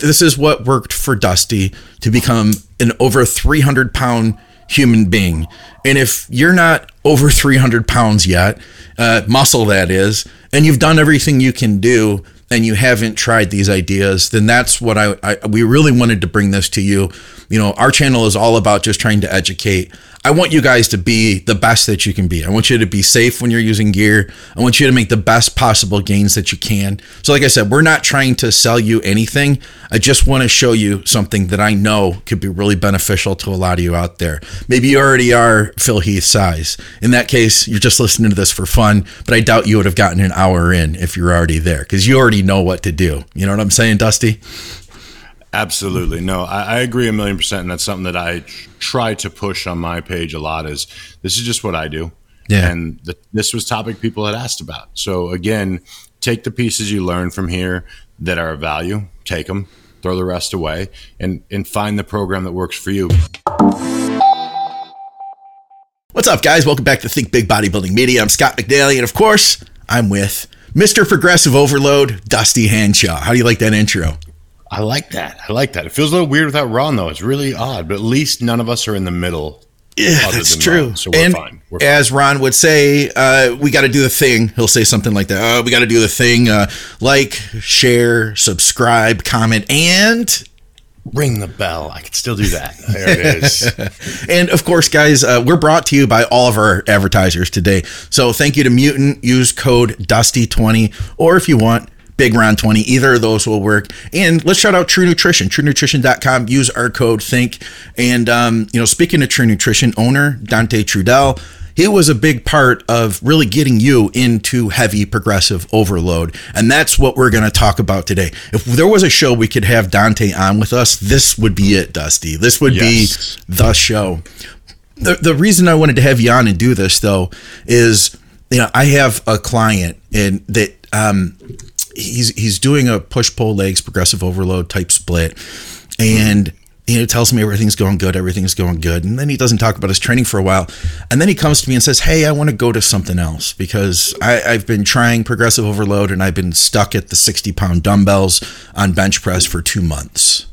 this is what worked for Dusty to become an over 300 pound human being. And if you're not over 300 pounds yet, uh, muscle that is, and you've done everything you can do, and you haven't tried these ideas, then that's what I, I we really wanted to bring this to you. You know, our channel is all about just trying to educate. I want you guys to be the best that you can be. I want you to be safe when you're using gear. I want you to make the best possible gains that you can. So, like I said, we're not trying to sell you anything. I just want to show you something that I know could be really beneficial to a lot of you out there. Maybe you already are Phil Heath size. In that case, you're just listening to this for fun, but I doubt you would have gotten an hour in if you're already there because you already know what to do. You know what I'm saying, Dusty? Absolutely. No, I, I, agree a million percent. And that's something that I try to push on my page a lot is this is just what I do. Yeah. And the, this was topic people had asked about. So again, take the pieces you learn from here that are of value, take them, throw the rest away and, and find the program that works for you. What's up, guys? Welcome back to Think Big Bodybuilding Media. I'm Scott McNally. And of course, I'm with Mr. Progressive Overload, Dusty Hanshaw. How do you like that intro? I like that. I like that. It feels a little weird without Ron, though. It's really odd, but at least none of us are in the middle. Yeah, that's true. Ron, so we're and fine. We're as Ron would say, uh, we got to do the thing. He'll say something like that. Oh, we got to do the thing. Uh, like, share, subscribe, comment, and ring the bell. I can still do that. There it is. and of course, guys, uh, we're brought to you by all of our advertisers today. So thank you to Mutant. Use code Dusty20, or if you want, Big Ron 20. Either of those will work. And let's shout out True Nutrition, truenutrition.com. Use our code THINK. And, um, you know, speaking of True Nutrition, owner Dante Trudell, he was a big part of really getting you into heavy progressive overload. And that's what we're going to talk about today. If there was a show we could have Dante on with us, this would be it, Dusty. This would yes. be the show. The, the reason I wanted to have you on and do this, though, is, you know, I have a client and that, um, he's he's doing a push pull legs progressive overload type split, and you know tells me everything's going good, everything's going good, and then he doesn't talk about his training for a while, and then he comes to me and says, "Hey, I want to go to something else because I, I've been trying progressive overload and I've been stuck at the sixty pound dumbbells on bench press for two months."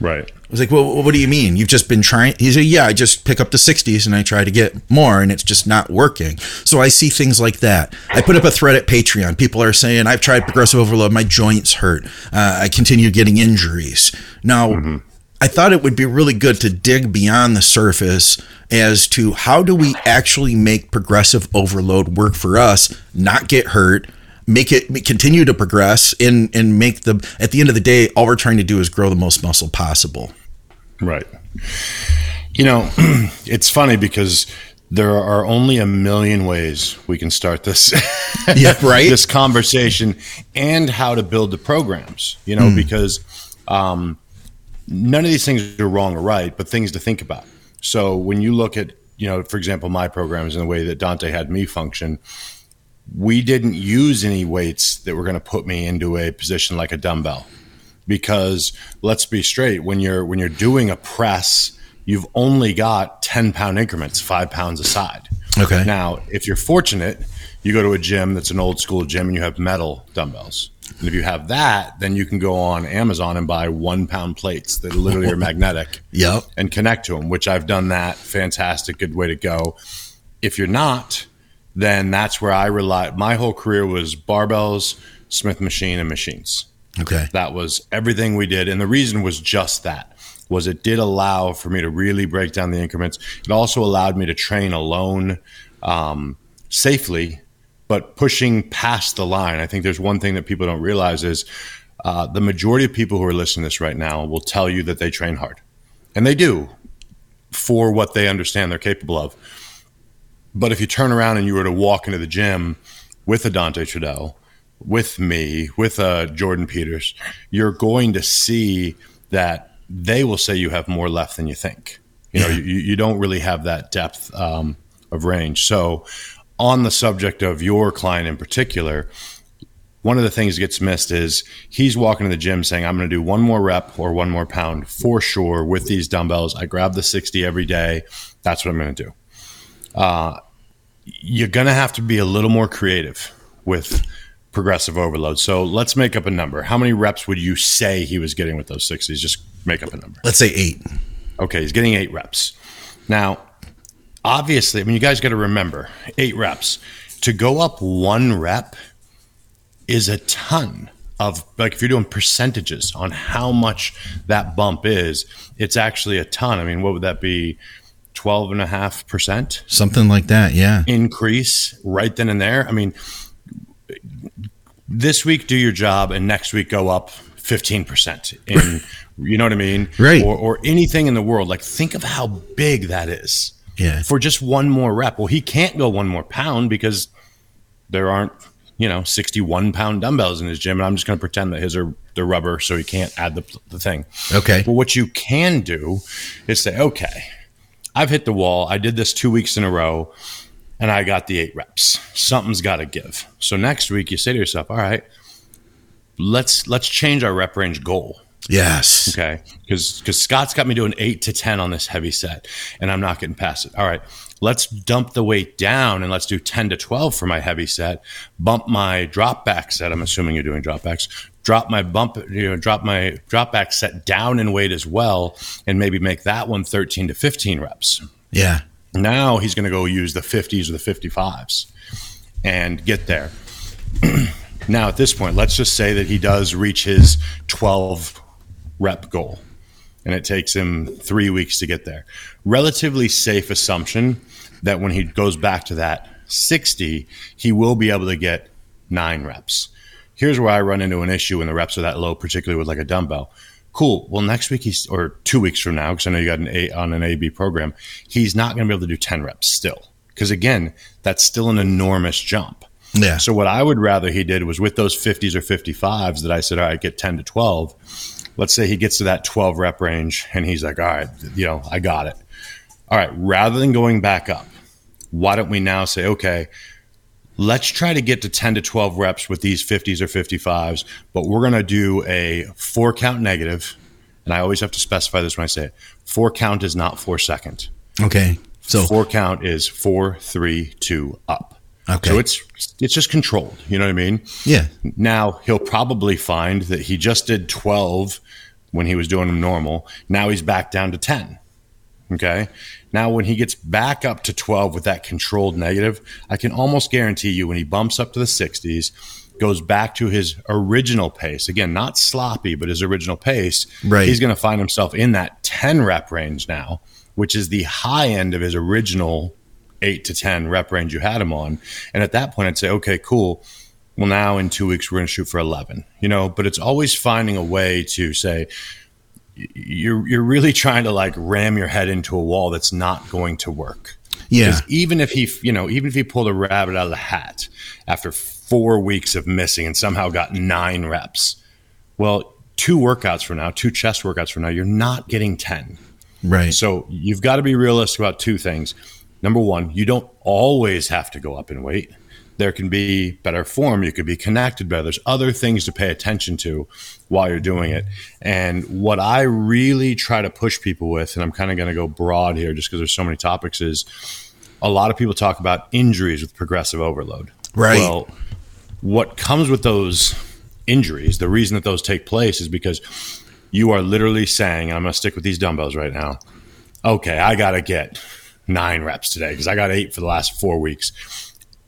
Right. I was like, well, what do you mean? You've just been trying? He said, yeah, I just pick up the 60s and I try to get more and it's just not working. So I see things like that. I put up a thread at Patreon. People are saying, I've tried progressive overload. My joints hurt. Uh, I continue getting injuries. Now, mm-hmm. I thought it would be really good to dig beyond the surface as to how do we actually make progressive overload work for us, not get hurt, make it continue to progress and and make the at the end of the day all we're trying to do is grow the most muscle possible. Right. You know it's funny because there are only a million ways we can start this yeah right? this conversation and how to build the programs you know mm. because um, none of these things are wrong or right but things to think about. So when you look at you know for example my programs and the way that dante had me function we didn't use any weights that were going to put me into a position like a dumbbell. Because let's be straight when you're when you're doing a press you've only got 10 pound increments 5 pounds a side okay. Now if you're fortunate you go to a gym that's an old school gym and you have metal dumbbells. And if you have that then you can go on amazon and buy one pound plates that literally are magnetic yep. and connect to them which i've done that. Fantastic good way to go. If you're not then that's where I rely. My whole career was barbells, Smith machine, and machines. Okay, that was everything we did, and the reason was just that was it did allow for me to really break down the increments. It also allowed me to train alone um, safely, but pushing past the line. I think there's one thing that people don't realize is uh, the majority of people who are listening to this right now will tell you that they train hard, and they do for what they understand they're capable of. But if you turn around and you were to walk into the gym with a Dante Trudell, with me, with a uh, Jordan Peters, you're going to see that they will say you have more left than you think. You know, you, you don't really have that depth um, of range. So, on the subject of your client in particular, one of the things that gets missed is he's walking to the gym saying, I'm going to do one more rep or one more pound for sure with these dumbbells. I grab the 60 every day. That's what I'm going to do. Uh, you're going to have to be a little more creative with progressive overload. So let's make up a number. How many reps would you say he was getting with those 60s? Just make up a number. Let's say eight. Okay, he's getting eight reps. Now, obviously, I mean, you guys got to remember eight reps. To go up one rep is a ton of, like, if you're doing percentages on how much that bump is, it's actually a ton. I mean, what would that be? 12.5%? Something like that, yeah. Increase right then and there. I mean, this week do your job and next week go up 15% in you know what i mean right or, or anything in the world like think of how big that is yeah for just one more rep well he can't go one more pound because there aren't you know 61 pound dumbbells in his gym and i'm just going to pretend that his are the rubber so he can't add the, the thing okay but what you can do is say okay i've hit the wall i did this two weeks in a row and I got the eight reps. Something's got to give. So next week you say to yourself, all right, let's let's change our rep range goal. Yes. Okay. Because because Scott's got me doing eight to ten on this heavy set, and I'm not getting past it. All right. Let's dump the weight down and let's do 10 to 12 for my heavy set. Bump my drop back set. I'm assuming you're doing drop backs. Drop my bump, you know, drop my drop back set down in weight as well, and maybe make that one 13 to 15 reps. Yeah. Now he's going to go use the 50s or the 55s and get there. now, at this point, let's just say that he does reach his 12 rep goal and it takes him three weeks to get there. Relatively safe assumption that when he goes back to that 60, he will be able to get nine reps. Here's where I run into an issue when the reps are that low, particularly with like a dumbbell cool. Well, next week he's or two weeks from now, because I know you got an A on an AB program, he's not going to be able to do ten reps still, because again, that's still an enormous jump. Yeah. So what I would rather he did was with those fifties or fifty fives that I said, all right, get ten to twelve. Let's say he gets to that twelve rep range, and he's like, all right, you know, I got it. All right, rather than going back up, why don't we now say, okay, let's try to get to 10 to 12 reps with these 50s or 55s, but we're going to do a four count negative, And I always have to specify this when I say it. Four count is not four second. Okay. So four count is four, three, two, up. Okay. So it's it's just controlled. You know what I mean? Yeah. Now he'll probably find that he just did twelve when he was doing them normal. Now he's back down to ten. Okay. Now, when he gets back up to 12 with that controlled negative, I can almost guarantee you when he bumps up to the 60s, goes back to his original pace, again, not sloppy, but his original pace, right. he's going to find himself in that 10 rep range now, which is the high end of his original 8 to 10 rep range you had him on. And at that point, I'd say, okay, cool. Well, now in two weeks, we're going to shoot for 11, you know, but it's always finding a way to say, you're you're really trying to like ram your head into a wall that's not going to work. Yeah. Even if he, you know, even if he pulled a rabbit out of the hat after four weeks of missing and somehow got nine reps, well, two workouts from now, two chest workouts from now, you're not getting ten. Right. So you've got to be realistic about two things. Number one, you don't always have to go up in weight there can be better form. You could be connected better. There's other things to pay attention to while you're doing it. And what I really try to push people with, and I'm kind of going to go broad here just because there's so many topics, is a lot of people talk about injuries with progressive overload. Right. Well, what comes with those injuries, the reason that those take place is because you are literally saying, I'm going to stick with these dumbbells right now. Okay, I got to get nine reps today because I got eight for the last four weeks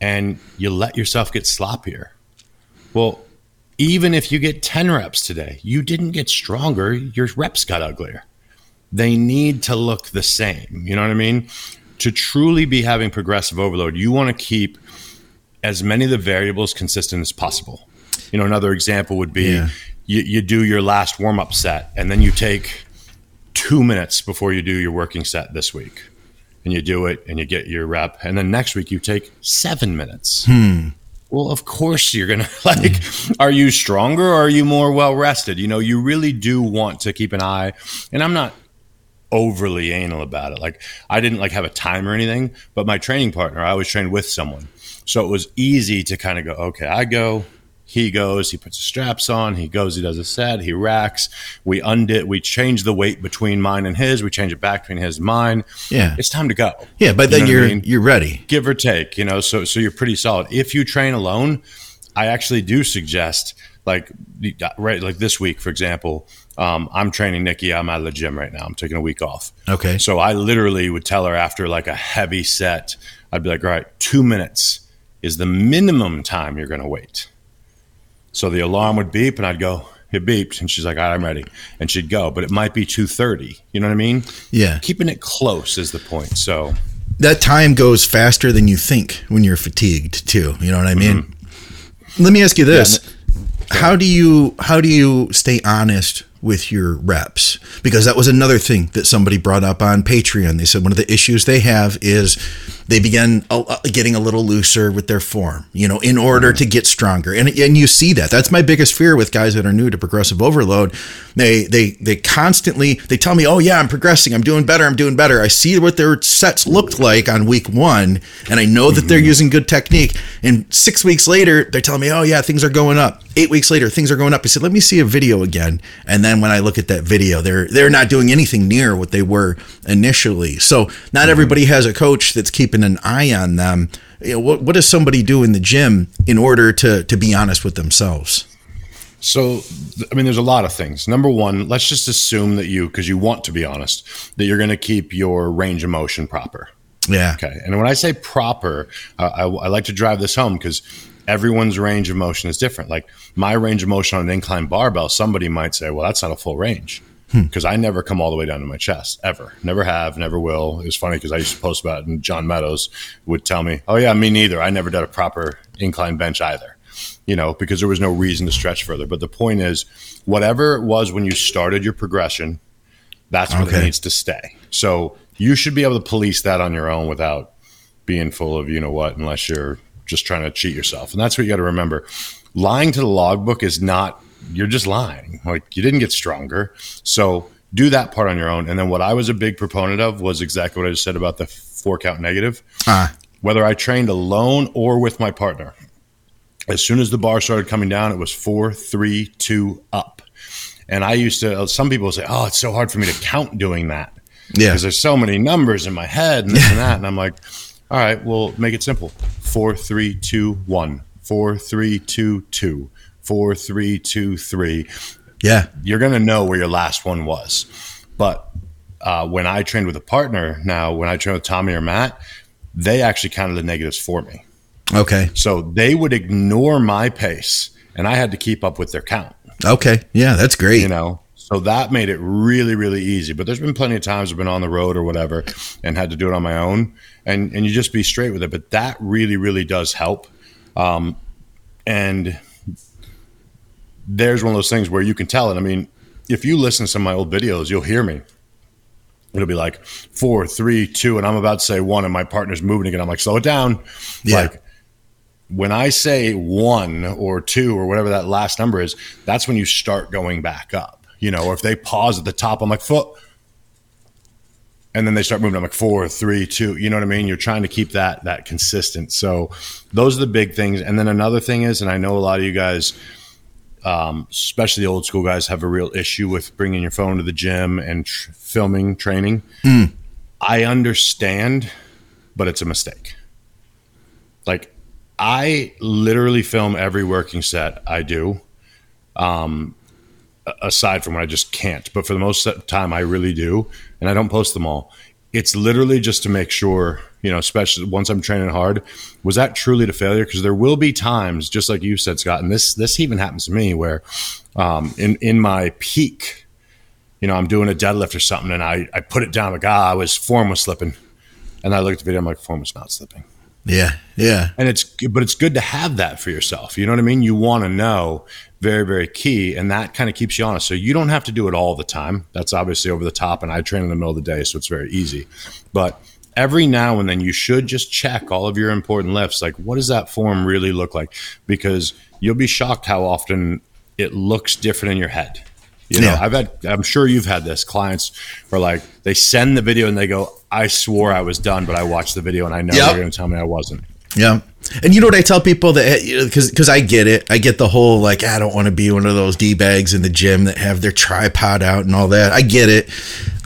and you let yourself get sloppier. Well, even if you get 10 reps today, you didn't get stronger, your reps got uglier. They need to look the same. You know what I mean? To truly be having progressive overload, you want to keep as many of the variables consistent as possible. You know, another example would be yeah. you, you do your last warm up set and then you take two minutes before you do your working set this week and you do it and you get your rep. And then next week you take seven minutes. Hmm. Well, of course you're going to like, are you stronger or are you more well rested? You know, you really do want to keep an eye. And I'm not overly anal about it. Like, I didn't like have a time or anything, but my training partner, I always trained with someone. So it was easy to kind of go, okay, I go, he goes, he puts the straps on, he goes, he does a set, he racks. We undid, we change the weight between mine and his, we change it back between his and mine. Yeah. It's time to go. Yeah, but then you are I mean? you're ready. Give or take, you know, so so you're pretty solid. If you train alone, I actually do suggest like right like this week, for example, um, I'm training Nikki. I'm out of the gym right now. I'm taking a week off. Okay. So I literally would tell her after like a heavy set, I'd be like, all right, two minutes is the minimum time you're going to wait. So the alarm would beep, and I'd go, it beeped, and she's like, right, I'm ready, and she'd go. But it might be two thirty. You know what I mean? Yeah. Keeping it close is the point. So that time goes faster than you think when you're fatigued too. You know what I mean? Mm-hmm. Let me ask you this. Yeah, how do you how do you stay honest with your reps because that was another thing that somebody brought up on Patreon. They said one of the issues they have is they begin getting a little looser with their form, you know, in order to get stronger. And and you see that. That's my biggest fear with guys that are new to progressive overload. They they they constantly they tell me, "Oh yeah, I'm progressing. I'm doing better. I'm doing better." I see what their sets looked like on week 1 and I know that they're mm-hmm. using good technique. And 6 weeks later, they're telling me, "Oh yeah, things are going up." 8 weeks later, things are going up. I said, "Let me see a video again." And then then when I look at that video, they're they're not doing anything near what they were initially. So not mm-hmm. everybody has a coach that's keeping an eye on them. You know, what what does somebody do in the gym in order to to be honest with themselves? So, I mean, there's a lot of things. Number one, let's just assume that you, because you want to be honest, that you're going to keep your range of motion proper. Yeah. Okay. And when I say proper, uh, I, I like to drive this home because everyone's range of motion is different. Like my range of motion on an incline barbell, somebody might say, well, that's not a full range because hmm. I never come all the way down to my chest ever. Never have, never will. It was funny because I used to post about it and John Meadows would tell me, oh, yeah, me neither. I never did a proper incline bench either, you know, because there was no reason to stretch further. But the point is, whatever it was when you started your progression, that's what okay. it needs to stay. So you should be able to police that on your own without being full of you know what, unless you're just trying to cheat yourself. And that's what you got to remember. Lying to the logbook is not, you're just lying. Like you didn't get stronger. So do that part on your own. And then what I was a big proponent of was exactly what I just said about the four count negative. Uh. Whether I trained alone or with my partner, as soon as the bar started coming down, it was four, three, two, up. And I used to, some people say, oh, it's so hard for me to count doing that. Yeah. Because there's so many numbers in my head and this and that. And I'm like, all right, well, make it simple. Four, three, two, one. Four, three, two, two. Four, three, two, three. Yeah. You're going to know where your last one was. But uh, when I trained with a partner, now when I train with Tommy or Matt, they actually counted the negatives for me. Okay. So they would ignore my pace, and I had to keep up with their count. Okay. Yeah, that's great. You know, so that made it really, really easy. But there's been plenty of times I've been on the road or whatever and had to do it on my own, and and you just be straight with it. But that really, really does help. Um, and there's one of those things where you can tell it. I mean, if you listen to some of my old videos, you'll hear me. It'll be like four, three, two, and I'm about to say one, and my partner's moving again. I'm like, slow it down. Yeah. Like when I say one or two or whatever that last number is, that's when you start going back up you know, or if they pause at the top, I'm like, foot. And then they start moving. I'm like four, three, two. You know what I mean? You're trying to keep that that consistent. So those are the big things. And then another thing is, and I know a lot of you guys, um, especially the old school guys, have a real issue with bringing your phone to the gym and tr- filming training. Mm. I understand, but it's a mistake. Like I literally film every working set I do. Um, aside from when I just can't. But for the most time, I really do, and I don't post them all. It's literally just to make sure, you know, especially once I'm training hard, was that truly to failure? Because there will be times, just like you said, Scott, and this this even happens to me, where um, in in my peak, you know, I'm doing a deadlift or something, and I I put it down, like ah, I was form was slipping, and I looked at the video, I'm like, form was not slipping. Yeah, yeah. And it's but it's good to have that for yourself. You know what I mean? You want to know very very key and that kind of keeps you honest. So you don't have to do it all the time. That's obviously over the top and I train in the middle of the day so it's very easy. But every now and then you should just check all of your important lifts like what does that form really look like because you'll be shocked how often it looks different in your head. You know, yeah. I've had, I'm sure you've had this. Clients are like, they send the video and they go, I swore I was done, but I watched the video and I know yep. they're going to tell me I wasn't. Yeah. And you know what I tell people that because because I get it, I get the whole like I don't want to be one of those d bags in the gym that have their tripod out and all that. I get it.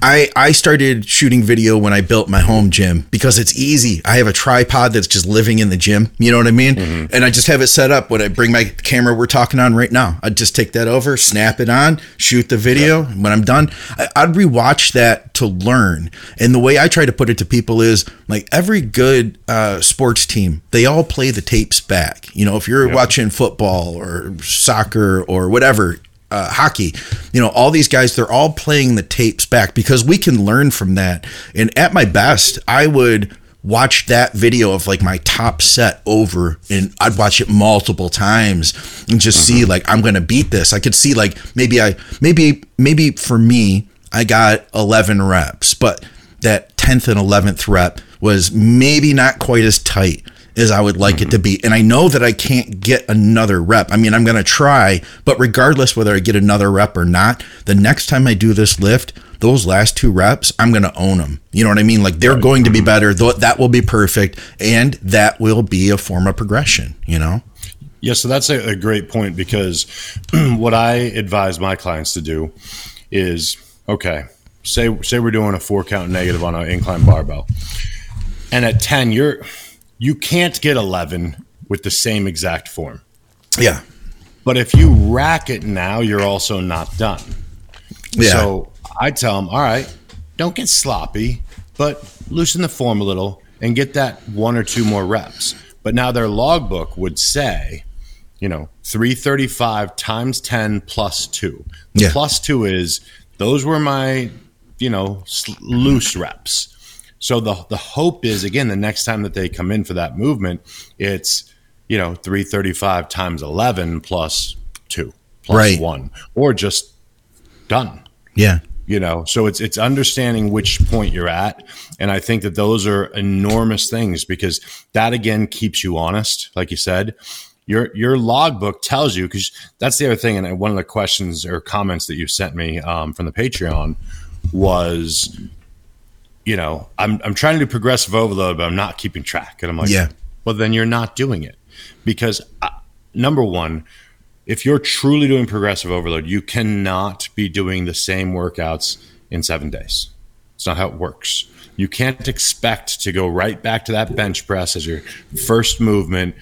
I I started shooting video when I built my home gym because it's easy. I have a tripod that's just living in the gym. You know what I mean? Mm-hmm. And I just have it set up when I bring my camera we're talking on right now. I just take that over, snap it on, shoot the video. When I'm done, I, I'd rewatch that to learn. And the way I try to put it to people is like every good uh, sports team, they all play the tapes back. You know, if you're watching football or soccer or whatever, uh, hockey, you know, all these guys, they're all playing the tapes back because we can learn from that. And at my best, I would watch that video of like my top set over and I'd watch it multiple times and just mm-hmm. see like I'm going to beat this. I could see like maybe I maybe maybe for me I got 11 reps, but that 10th and 11th rep was maybe not quite as tight as I would like mm-hmm. it to be. And I know that I can't get another rep. I mean, I'm going to try, but regardless whether I get another rep or not, the next time I do this lift, those last two reps, I'm going to own them. You know what I mean? Like they're right. going to be better. That will be perfect. And that will be a form of progression, you know? Yeah, so that's a, a great point because what I advise my clients to do is okay, say say we're doing a four count negative on an incline barbell. And at 10, you're you can't get 11 with the same exact form. Yeah. But if you rack it now, you're also not done. Yeah. So I tell them, all right, don't get sloppy, but loosen the form a little and get that one or two more reps. But now their logbook would say, you know, 335 times 10 plus two. The yeah. plus two is those were my, you know, loose reps. So the the hope is again the next time that they come in for that movement, it's you know 335 times 11 plus 2 plus right. 1 or just done. Yeah. You know, so it's it's understanding which point you're at and I think that those are enormous things because that again keeps you honest like you said. Your your logbook tells you because that's the other thing and one of the questions or comments that you sent me um, from the Patreon was you know, I'm I'm trying to do progressive overload, but I'm not keeping track. And I'm like, yeah. Well, then you're not doing it because uh, number one, if you're truly doing progressive overload, you cannot be doing the same workouts in seven days. It's not how it works. You can't expect to go right back to that bench press as your first movement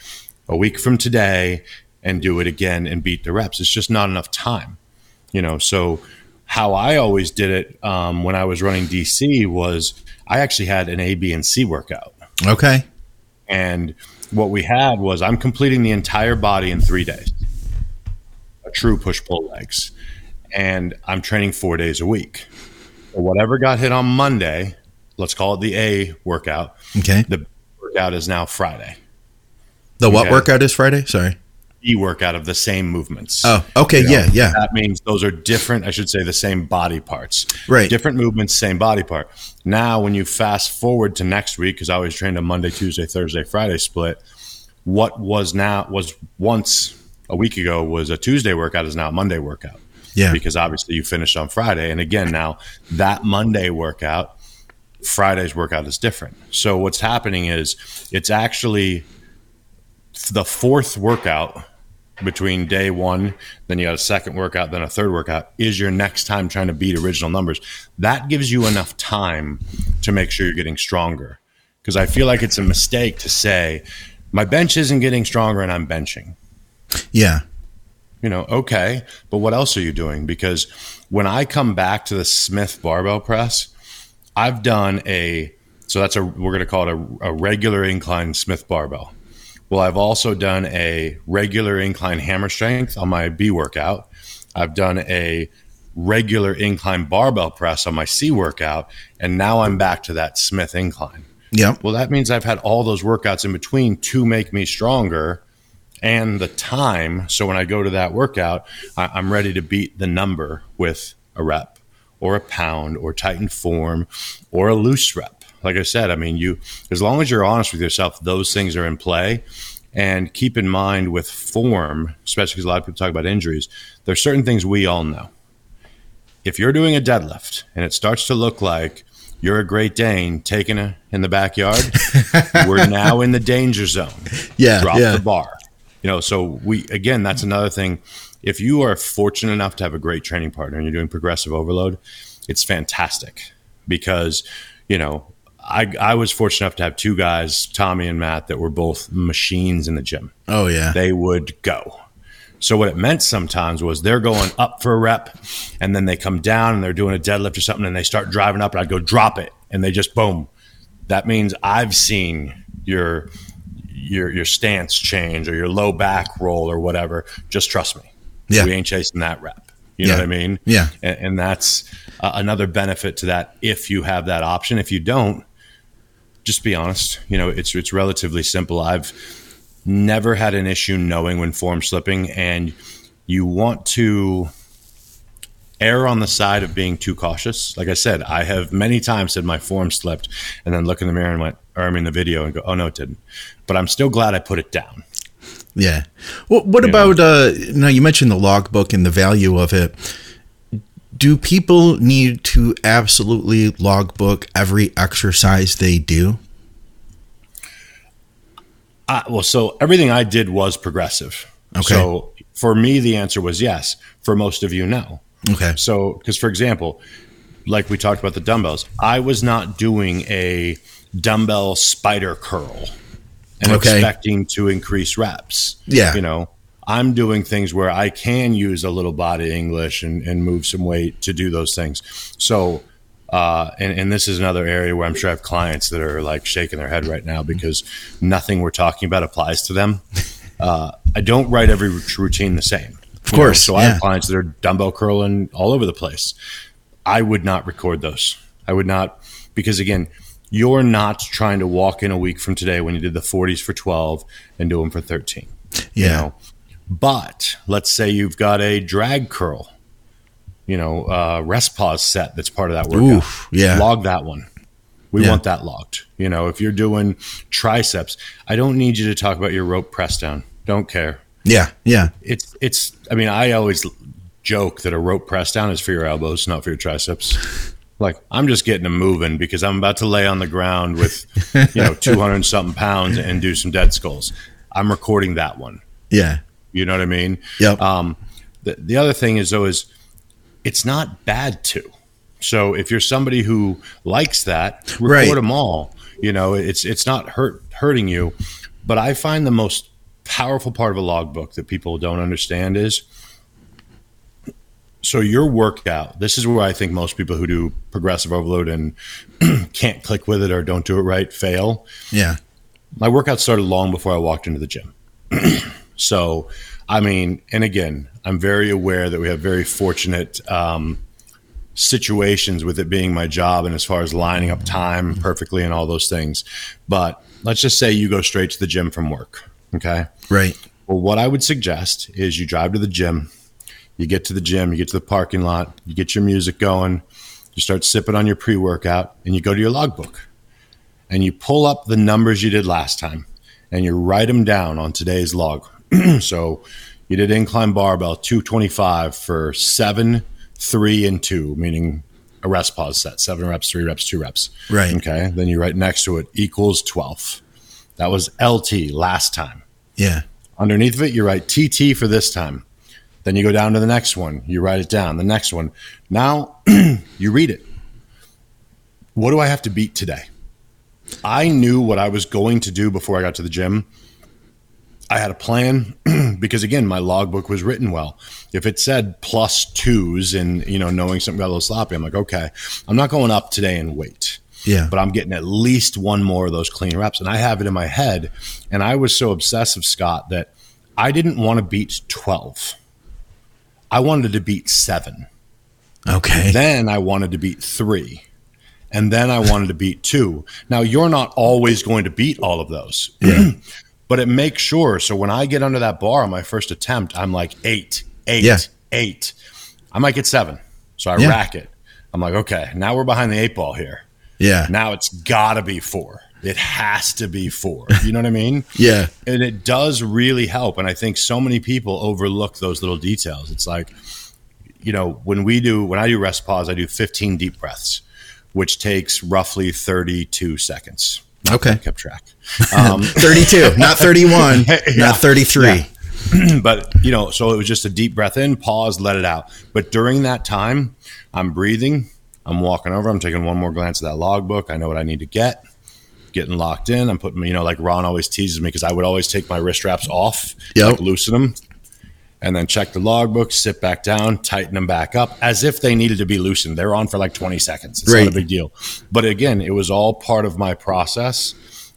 a week from today and do it again and beat the reps. It's just not enough time. You know, so how I always did it um, when I was running DC was I actually had an A, B, and C workout. Okay. And what we had was I'm completing the entire body in three days, a true push pull legs. And I'm training four days a week. So whatever got hit on Monday, let's call it the A workout. Okay. The workout is now Friday. The what okay? workout is Friday? Sorry. E workout of the same movements. Oh, okay, you know, yeah, yeah. That means those are different. I should say the same body parts. Right. Different movements, same body part. Now, when you fast forward to next week, because I always trained a Monday, Tuesday, Thursday, Friday split. What was now was once a week ago was a Tuesday workout is now a Monday workout. Yeah. Because obviously you finished on Friday, and again now that Monday workout, Friday's workout is different. So what's happening is it's actually the fourth workout between day one, then you got a second workout, then a third workout, is your next time trying to beat original numbers. That gives you enough time to make sure you're getting stronger. Because I feel like it's a mistake to say, my bench isn't getting stronger and I'm benching. Yeah. You know, okay, but what else are you doing? Because when I come back to the Smith barbell press, I've done a, so that's a, we're going to call it a, a regular incline Smith barbell well, I've also done a regular incline hammer strength on my B workout. I've done a regular incline barbell press on my C workout, and now I'm back to that Smith incline. Yeah. Well, that means I've had all those workouts in between to make me stronger and the time. So when I go to that workout, I'm ready to beat the number with a rep or a pound or tighten form or a loose rep like I said, I mean, you as long as you're honest with yourself, those things are in play. And keep in mind with form, especially because a lot of people talk about injuries, there's certain things we all know. If you're doing a deadlift and it starts to look like you're a Great Dane taking a in the backyard. We're now in the danger zone. Yeah, drop yeah. the bar. You know, so we again, that's another thing. If you are fortunate enough to have a great training partner and you're doing progressive overload, it's fantastic because you know I, I was fortunate enough to have two guys, Tommy and Matt, that were both machines in the gym. Oh yeah. They would go. So what it meant sometimes was they're going up for a rep, and then they come down and they're doing a deadlift or something, and they start driving up, and I'd go drop it, and they just boom. That means I've seen your your your stance change or your low back roll or whatever. Just trust me. Yeah. we ain't chasing that rep. You know Yeah. what I mean? Yeah. and, and that's uh, another benefit to that. If you have that option, if you don't, just be honest. You know, it's it's relatively simple. I've never had an issue knowing when form slipping, and you want to err on the side of being too cautious. Like I said, I have many times said my form slipped, and then look in the mirror and went, or I mean the video and go, oh no, it didn't. But I'm still glad I put it down. Yeah. What what about uh now you mentioned the logbook and the value of it. Do people need to absolutely logbook every exercise they do? Uh, well, so everything I did was progressive. Okay. So for me, the answer was yes. For most of you, no. Okay. So, because for example, like we talked about the dumbbells, I was not doing a dumbbell spider curl and Okay. expecting to increase reps. Yeah. You know, I'm doing things where I can use a little body English and, and move some weight to do those things. So, uh, and, and this is another area where I'm sure I have clients that are like shaking their head right now because nothing we're talking about applies to them. Uh, I don't write every routine the same. Of course, so I yeah. have clients that are dumbbell curling all over the place. I would not record those. I would not because again, you're not trying to walk in a week from today when you did the 40s for 12 and do them for 13. Yeah. You know, but let's say you've got a drag curl, you know, uh, rest pause set that's part of that workout. Oof, yeah. Log that one. We Yeah. want that logged. You know, if you're doing triceps, I don't need you to talk about your rope press down. Don't care Yeah. Yeah. it's it's i mean i always joke that a rope press down is for your elbows not for your triceps like i'm just getting them moving because i'm about to lay on the ground with you know 200 something pounds and do some dead skulls i'm recording that one Yeah. You know what i mean Yep. um, the, the other thing is though is it's not bad to so if you're somebody who likes that record Right. them all you know it's it's not hurt hurting you but i find the most powerful part of a logbook that people don't understand is so your workout this is where i think most people who do progressive overload and can't click with it or don't do it right fail Yeah. my workout started long before I walked into the gym. so, I mean, and again, I'm very aware that we have very fortunate um, situations with it being my job and as far as lining up time perfectly and all those things. But let's just say you go straight to the gym from work. Okay. Right. Well, what I would suggest is you drive to the gym, you get to the gym, you get to the parking lot, you get your music going, you start sipping on your pre workout, and you go to your logbook and you pull up the numbers you did last time and you write them down on today's log. so you did incline barbell 225 for seven, three, and two, meaning a rest pause set, seven reps, three reps, two reps. Right. Okay. Then you write next to it equals 12. That was LT last time. Yeah. Underneath of it, you write TT for this time. Then you go down to the next one. You write it down. The next one. Now you read it. What do I have to beat today? I knew what I was going to do before I got to the gym. I had a plan because again, my logbook was written well. If it said plus twos and you know knowing something got a little sloppy, I'm like, okay, I'm not going up today in weight Yeah. but I'm getting at least one more of those clean reps. And I have it in my head. And I was so obsessive, Scott, that I didn't want to beat 12. I wanted to beat seven. okay. Then I wanted to beat three. And then I wanted to beat two. Now, you're not always going to beat all of those, but it makes sure. So when I get under that bar on my first attempt, I'm like eight, eight, Yeah. eight. I might get seven. So I Yeah. rack it. I'm like, okay, now we're behind the eight ball here. yeah. Now it's got to be four. It has to be four. You know what I mean? Yeah. And it does really help. And I think so many people overlook those little details. It's like, you know, when we do, when I do rest pause, I do 15 deep breaths. which takes roughly 32 seconds. Okay. Kept track. Um, 32, not 31, not 33. Yeah. but you know, so it was just a deep breath in, pause, let it out. But during that time, I'm breathing, I'm walking over, I'm taking one more glance at that logbook. I know what I need to get, getting locked in. I'm putting, you know, like Ron always teases me because I would always take my wrist straps off, Yep. like loosen them, and then check the logbook, sit back down, tighten them back up as if they needed to be loosened. They're on for like 20 seconds. It's Right. not a big deal. But again, it was all part of my process.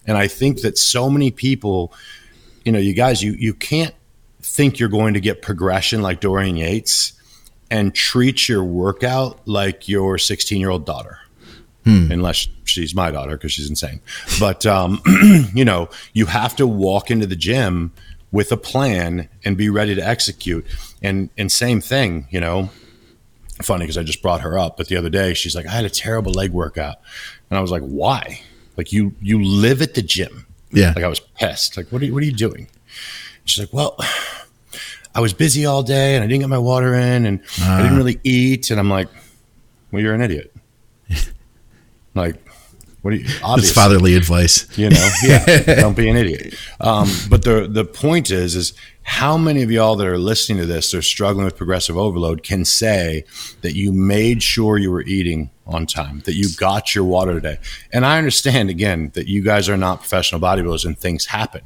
And I think that so many people, you know, you guys, you you can't think you're going to get progression like Dorian Yates and treat your workout like your 16 year old daughter. Unless she's my daughter because she's insane. But, um, you know, you have to walk into the gym with a plan and be ready to execute. And, and same thing, you know, funny because I just brought her up, but the other day she's like, I had a terrible leg workout. And I was like, why? Like you, you live at the gym. Yeah. Like I was pissed. Like, what are you, what are you doing? She's like, well, I was busy all day and I didn't get my water in and I didn't ah. really eat. And I'm like, well, you're an idiot. like, what are you, It's obviously, fatherly advice. you know, yeah, don't be an idiot. Um, but the, the point is, is how many of y'all that are listening to this, they're struggling with progressive overload can say that you made sure you were eating on time, that you got your water today. And I understand again that you guys are not professional bodybuilders and things happen,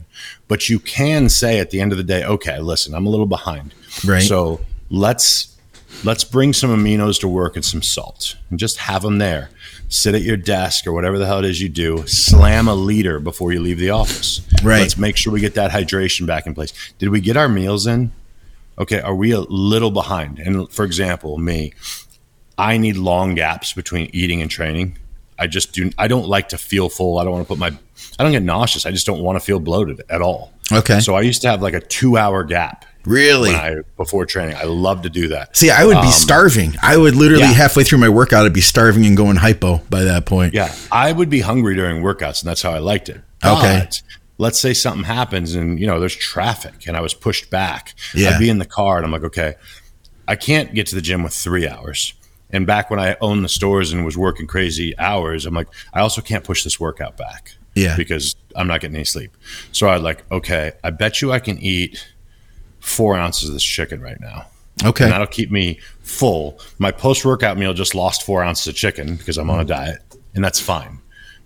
but you can say at the end of the day, okay, listen, I'm a little behind. Right. So let's let's bring some aminos to work and some salt and just have them there. Sit at your desk or whatever the hell it is you do. Slam a liter before you leave the office. Right. Let's make sure we get that hydration back in place. Did we get our meals in? Okay, are we a little behind? And for example, me, I need long gaps between eating and training. I just do. I don't like to feel full. I don't want to put my. I don't get nauseous. I just don't want to feel bloated at all. Okay. So I used to have like a two-hour gap Really? when I before training. I love to do that. See, I would be starving. I would literally Um, yeah. halfway through my workout, I'd be starving and going hypo by that point. Yeah, I would be hungry during workouts, and that's how I liked it. Okay. But let's say something happens, and you know there's traffic, and I was pushed back. Yeah. I'd be in the car, and I'm like, okay, I can't get to the gym with three hours. And back when I owned the stores and was working crazy hours, I'm like, I also can't push this workout back. Yeah. Because I'm not getting any sleep. So I like, okay, I bet you I can eat four ounces of this chicken right now. Okay. And that'll keep me full. My post workout meal just lost four ounces of chicken because I'm on a diet, and that's fine.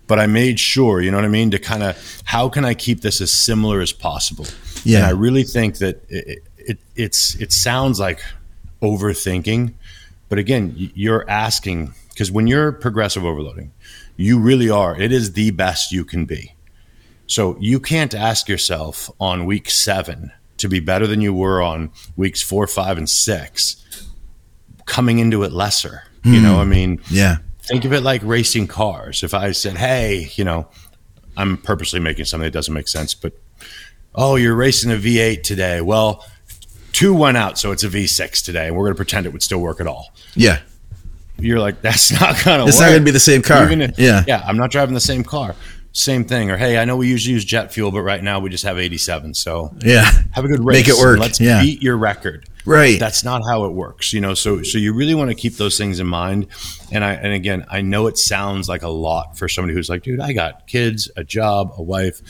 But I made sure, you know what I mean, to kind of how can I keep this as similar as possible? Yeah. And I really think that it, it it's it sounds like overthinking, but again, you're asking because when you're progressive overloading, you really are. It is the best you can be. So you can't ask yourself on week seven to be better than you were on weeks four, five, and six, coming into it lesser. You know, hmm. I mean, yeah. think of it like racing cars. If I said, hey, you know, I'm purposely making something that doesn't make sense, but oh, you're racing a V8 today. Well, two went out, so it's a V6 today, and we're going to pretend it would still work at all. Yeah. You're like, that's not going to It's work. not gonna be the same car. Gonna- Yeah. Yeah. I'm not driving the same car. Same thing. Or, hey, I know we usually use jet fuel, but right now we just have 87. So Yeah. have a good race. Make it work. Let's Yeah. beat your record. Right. That's not how it works, you know. So, so you really want to keep those things in mind. And I, and again, I know it sounds like a lot for somebody who's like, dude, I got kids, a job, a wife.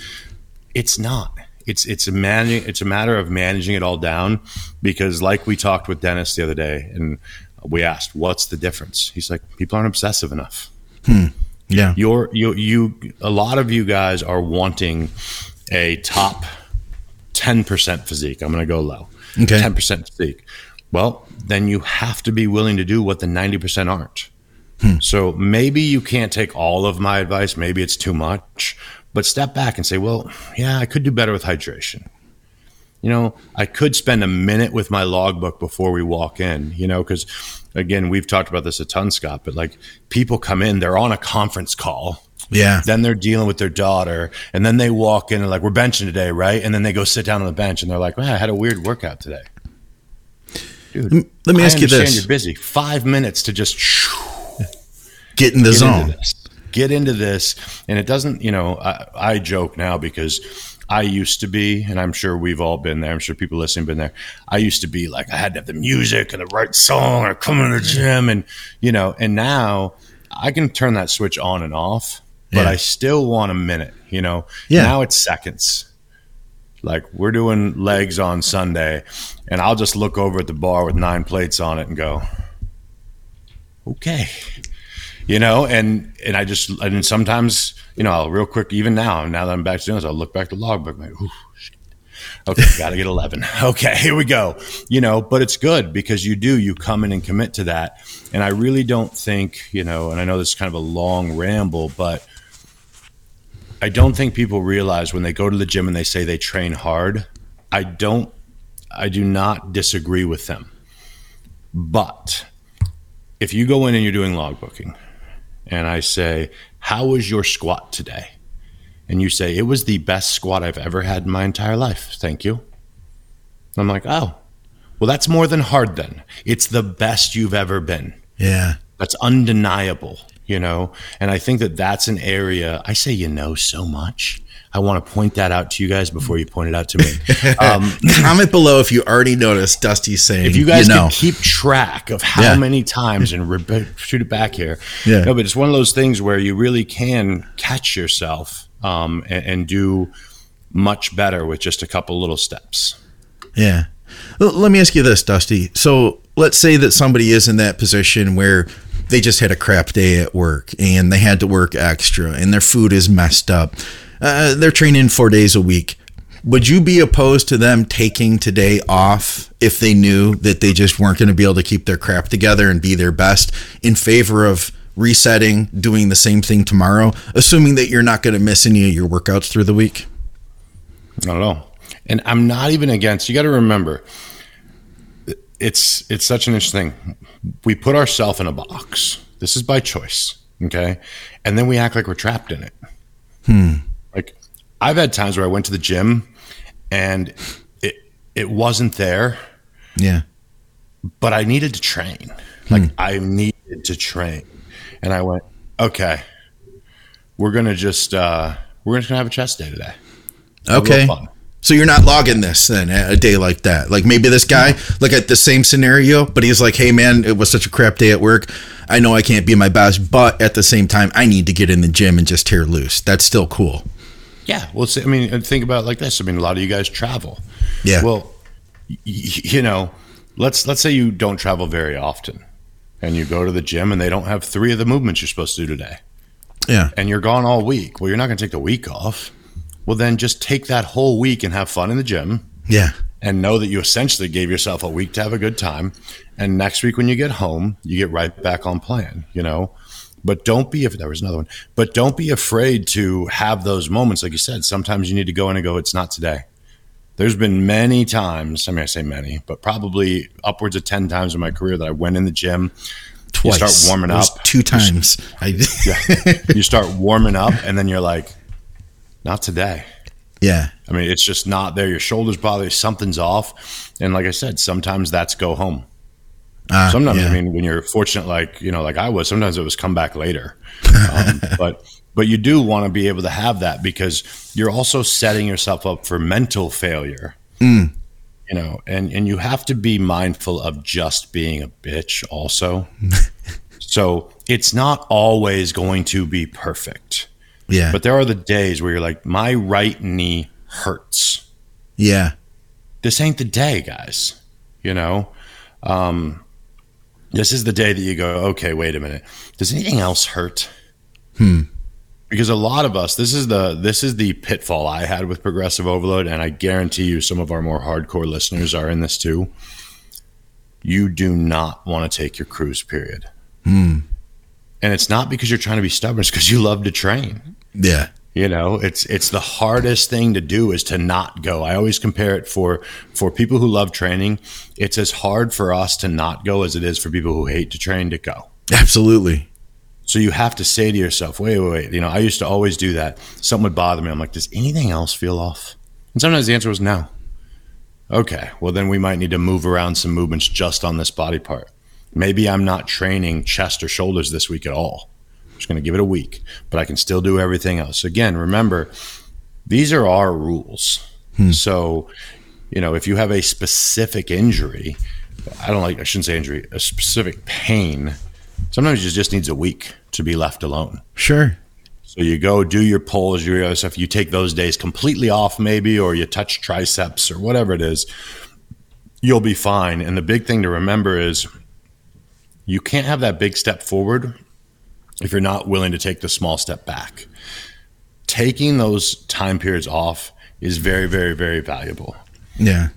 It's not. It's it's a managing. It's a matter of managing it all down because, like we talked with Dennis the other day, and we asked, "What's the difference?" He's like, "People aren't obsessive enough." Hmm. Yeah. You're you you a lot of you guys are wanting a top ten percent physique. I'm going to go low. Okay. ten percent physique. Well, then you have to be willing to do what the ninety percent aren't. Hmm. So maybe you can't take all of my advice. Maybe it's too much. But step back and say, well, yeah, I could do better with hydration. You know, I could spend a minute with my logbook before we walk in, you know, because again, we've talked about this a ton, Scott, but like people come in, they're on a conference call. Yeah. Then they're dealing with their daughter, and then they walk in and like, we're benching today, right? And then they go sit down on the bench and they're like, man, I had a weird workout today. Dude, Let me I ask you this. You're busy. Five minutes to just Get in the get zone. into. Get into this. And it doesn't, you know, I, I joke now because I used to be, and I'm sure we've all been there. I'm sure people listening have been there. I used to be like, I had to have the music and the right song or come in the gym. And, you know, and now I can turn that switch on and off, but Yeah. I still want a minute, you know. Yeah. Now it's seconds. Like we're doing legs on Sunday, and I'll just look over at the bar with nine plates on it and go, okay, you know, and and I just and sometimes you know I'll real quick even now now that I'm back to doing this I'll look back to the logbook like, ooh, shit. okay, got to get eleven. Okay, here we go. You know, but it's good because you do you come in and commit to that, and I really don't think you know, and I know this is kind of a long ramble, but. I don't think people realize when they go to the gym and they say they train hard. I don't, I do not disagree with them. But if you go in and you're doing logbooking and I say, How was your squat today? And you say, It was the best squat I've ever had in my entire life. Thank you. I'm like, Oh, well, that's more than hard then. It's the best you've ever been. Yeah. That's undeniable, you know? And I think that that's an area I say, you know, so much. I want to point that out to you guys before you point it out to me. Um, Comment below if you already noticed Dusty saying, if you guys know. can keep track of how Yeah. many times and re- shoot it back here. Yeah. No, but it's one of those things where you really can catch yourself um, and, and do much better with just a couple little steps. Yeah. Let me ask you this, Dusty. So let's say that somebody is in that position where they just had a crap day at work and they had to work extra and their food is messed up. Uh, they're training four days a week. Would you be opposed to them taking today off if they knew that they just weren't going to be able to keep their crap together and be their best in favor of resetting, doing the same thing tomorrow, assuming that you're not going to miss any of your workouts through the week? I don't know. And I'm not even against. You got to remember, it's it's such an interesting. Thing. We put ourselves in a box. This is by choice, okay, and then we act like we're trapped in it. Like I've had times where I went to the gym, and it it wasn't there, Yeah. but I needed to train. Like I needed to train, and I went, okay, we're gonna just uh, we're just gonna have a chest day today. Okay. So you're not logging this then a a day like that. Like maybe this guy, like at the same scenario, but he's like, "Hey man, it was such a crap day at work. I know I can't be my best, but at the same time, I need to get in the gym and just tear loose. That's still cool." Yeah, well, I mean, think about it like this. I mean, a lot of you guys travel. Yeah. Well, y- y- you know, let's let's say you don't travel very often, and you go to the gym and they don't have three of the movements you're supposed to do today, Yeah. and you're gone all week. Well, you're not going to take the week off. Well, then just take that whole week and have fun in the gym, Yeah. and know that you essentially gave yourself a week to have a good time. And next week when you get home, you get right back on plan. You know. But don't be if there was another one. But don't be afraid to have those moments, like you said. Sometimes you need to go in and go. It's not today. There's been many times. I mean, I say many, but probably upwards of ten times in my career that I went in the gym. Twice. You start warming up. two times. I, You start warming up, and then you're like, "Not today." yeah. I mean, it's just not there. Your shoulders bother you. Something's off. And like I said, sometimes that's go home. Ah, Sometimes, yeah. I mean, when you're fortunate, like you know, like I was, sometimes it was come back later. Um, but but you do want to be able to have that because you're also setting yourself up for mental failure. Mm. You know, and and you have to be mindful of just being a bitch. Also, so it's not always going to be perfect. yeah. But there are the days where you're like, my right knee hurts yeah. this ain't the day, guys. You know, um, this is the day that you go, okay, wait a minute. Does anything else hurt? Hmm. Because a lot of us, this is the this is the pitfall I had with progressive overload, and I guarantee you, some of our more hardcore listeners are in this too. You do not want to take your cruise period, Hmm. and it's not because you're trying to be stubborn; it's because you love to train. Yeah. You know, it's it's the hardest thing to do is to not go. I always compare it for for people who love training. It's as hard for us to not go as it is for people who hate to train to go. Absolutely. So you have to say to yourself, wait, wait, wait. You know, I used to always do that. Something would bother me. I'm like, does anything else feel off? And sometimes the answer was no. Okay, well then we might need to move around some movements just on this body part. Maybe I'm not training chest or shoulders this week at all. I'm just going to give it a week, but I can still do everything else. Again, remember, these are our rules. Hmm. So, you know, if you have a specific injury, I don't like, I shouldn't say injury, a specific pain Sometimes it just needs a week to be left alone. Sure. So you go do your pulls, your other stuff. You take those days completely off, maybe, or you touch triceps or whatever it is. You'll be fine. And the big thing to remember is you can't have that big step forward if you're not willing to take the small step back. Taking those time periods off is very, very, very valuable. Yeah.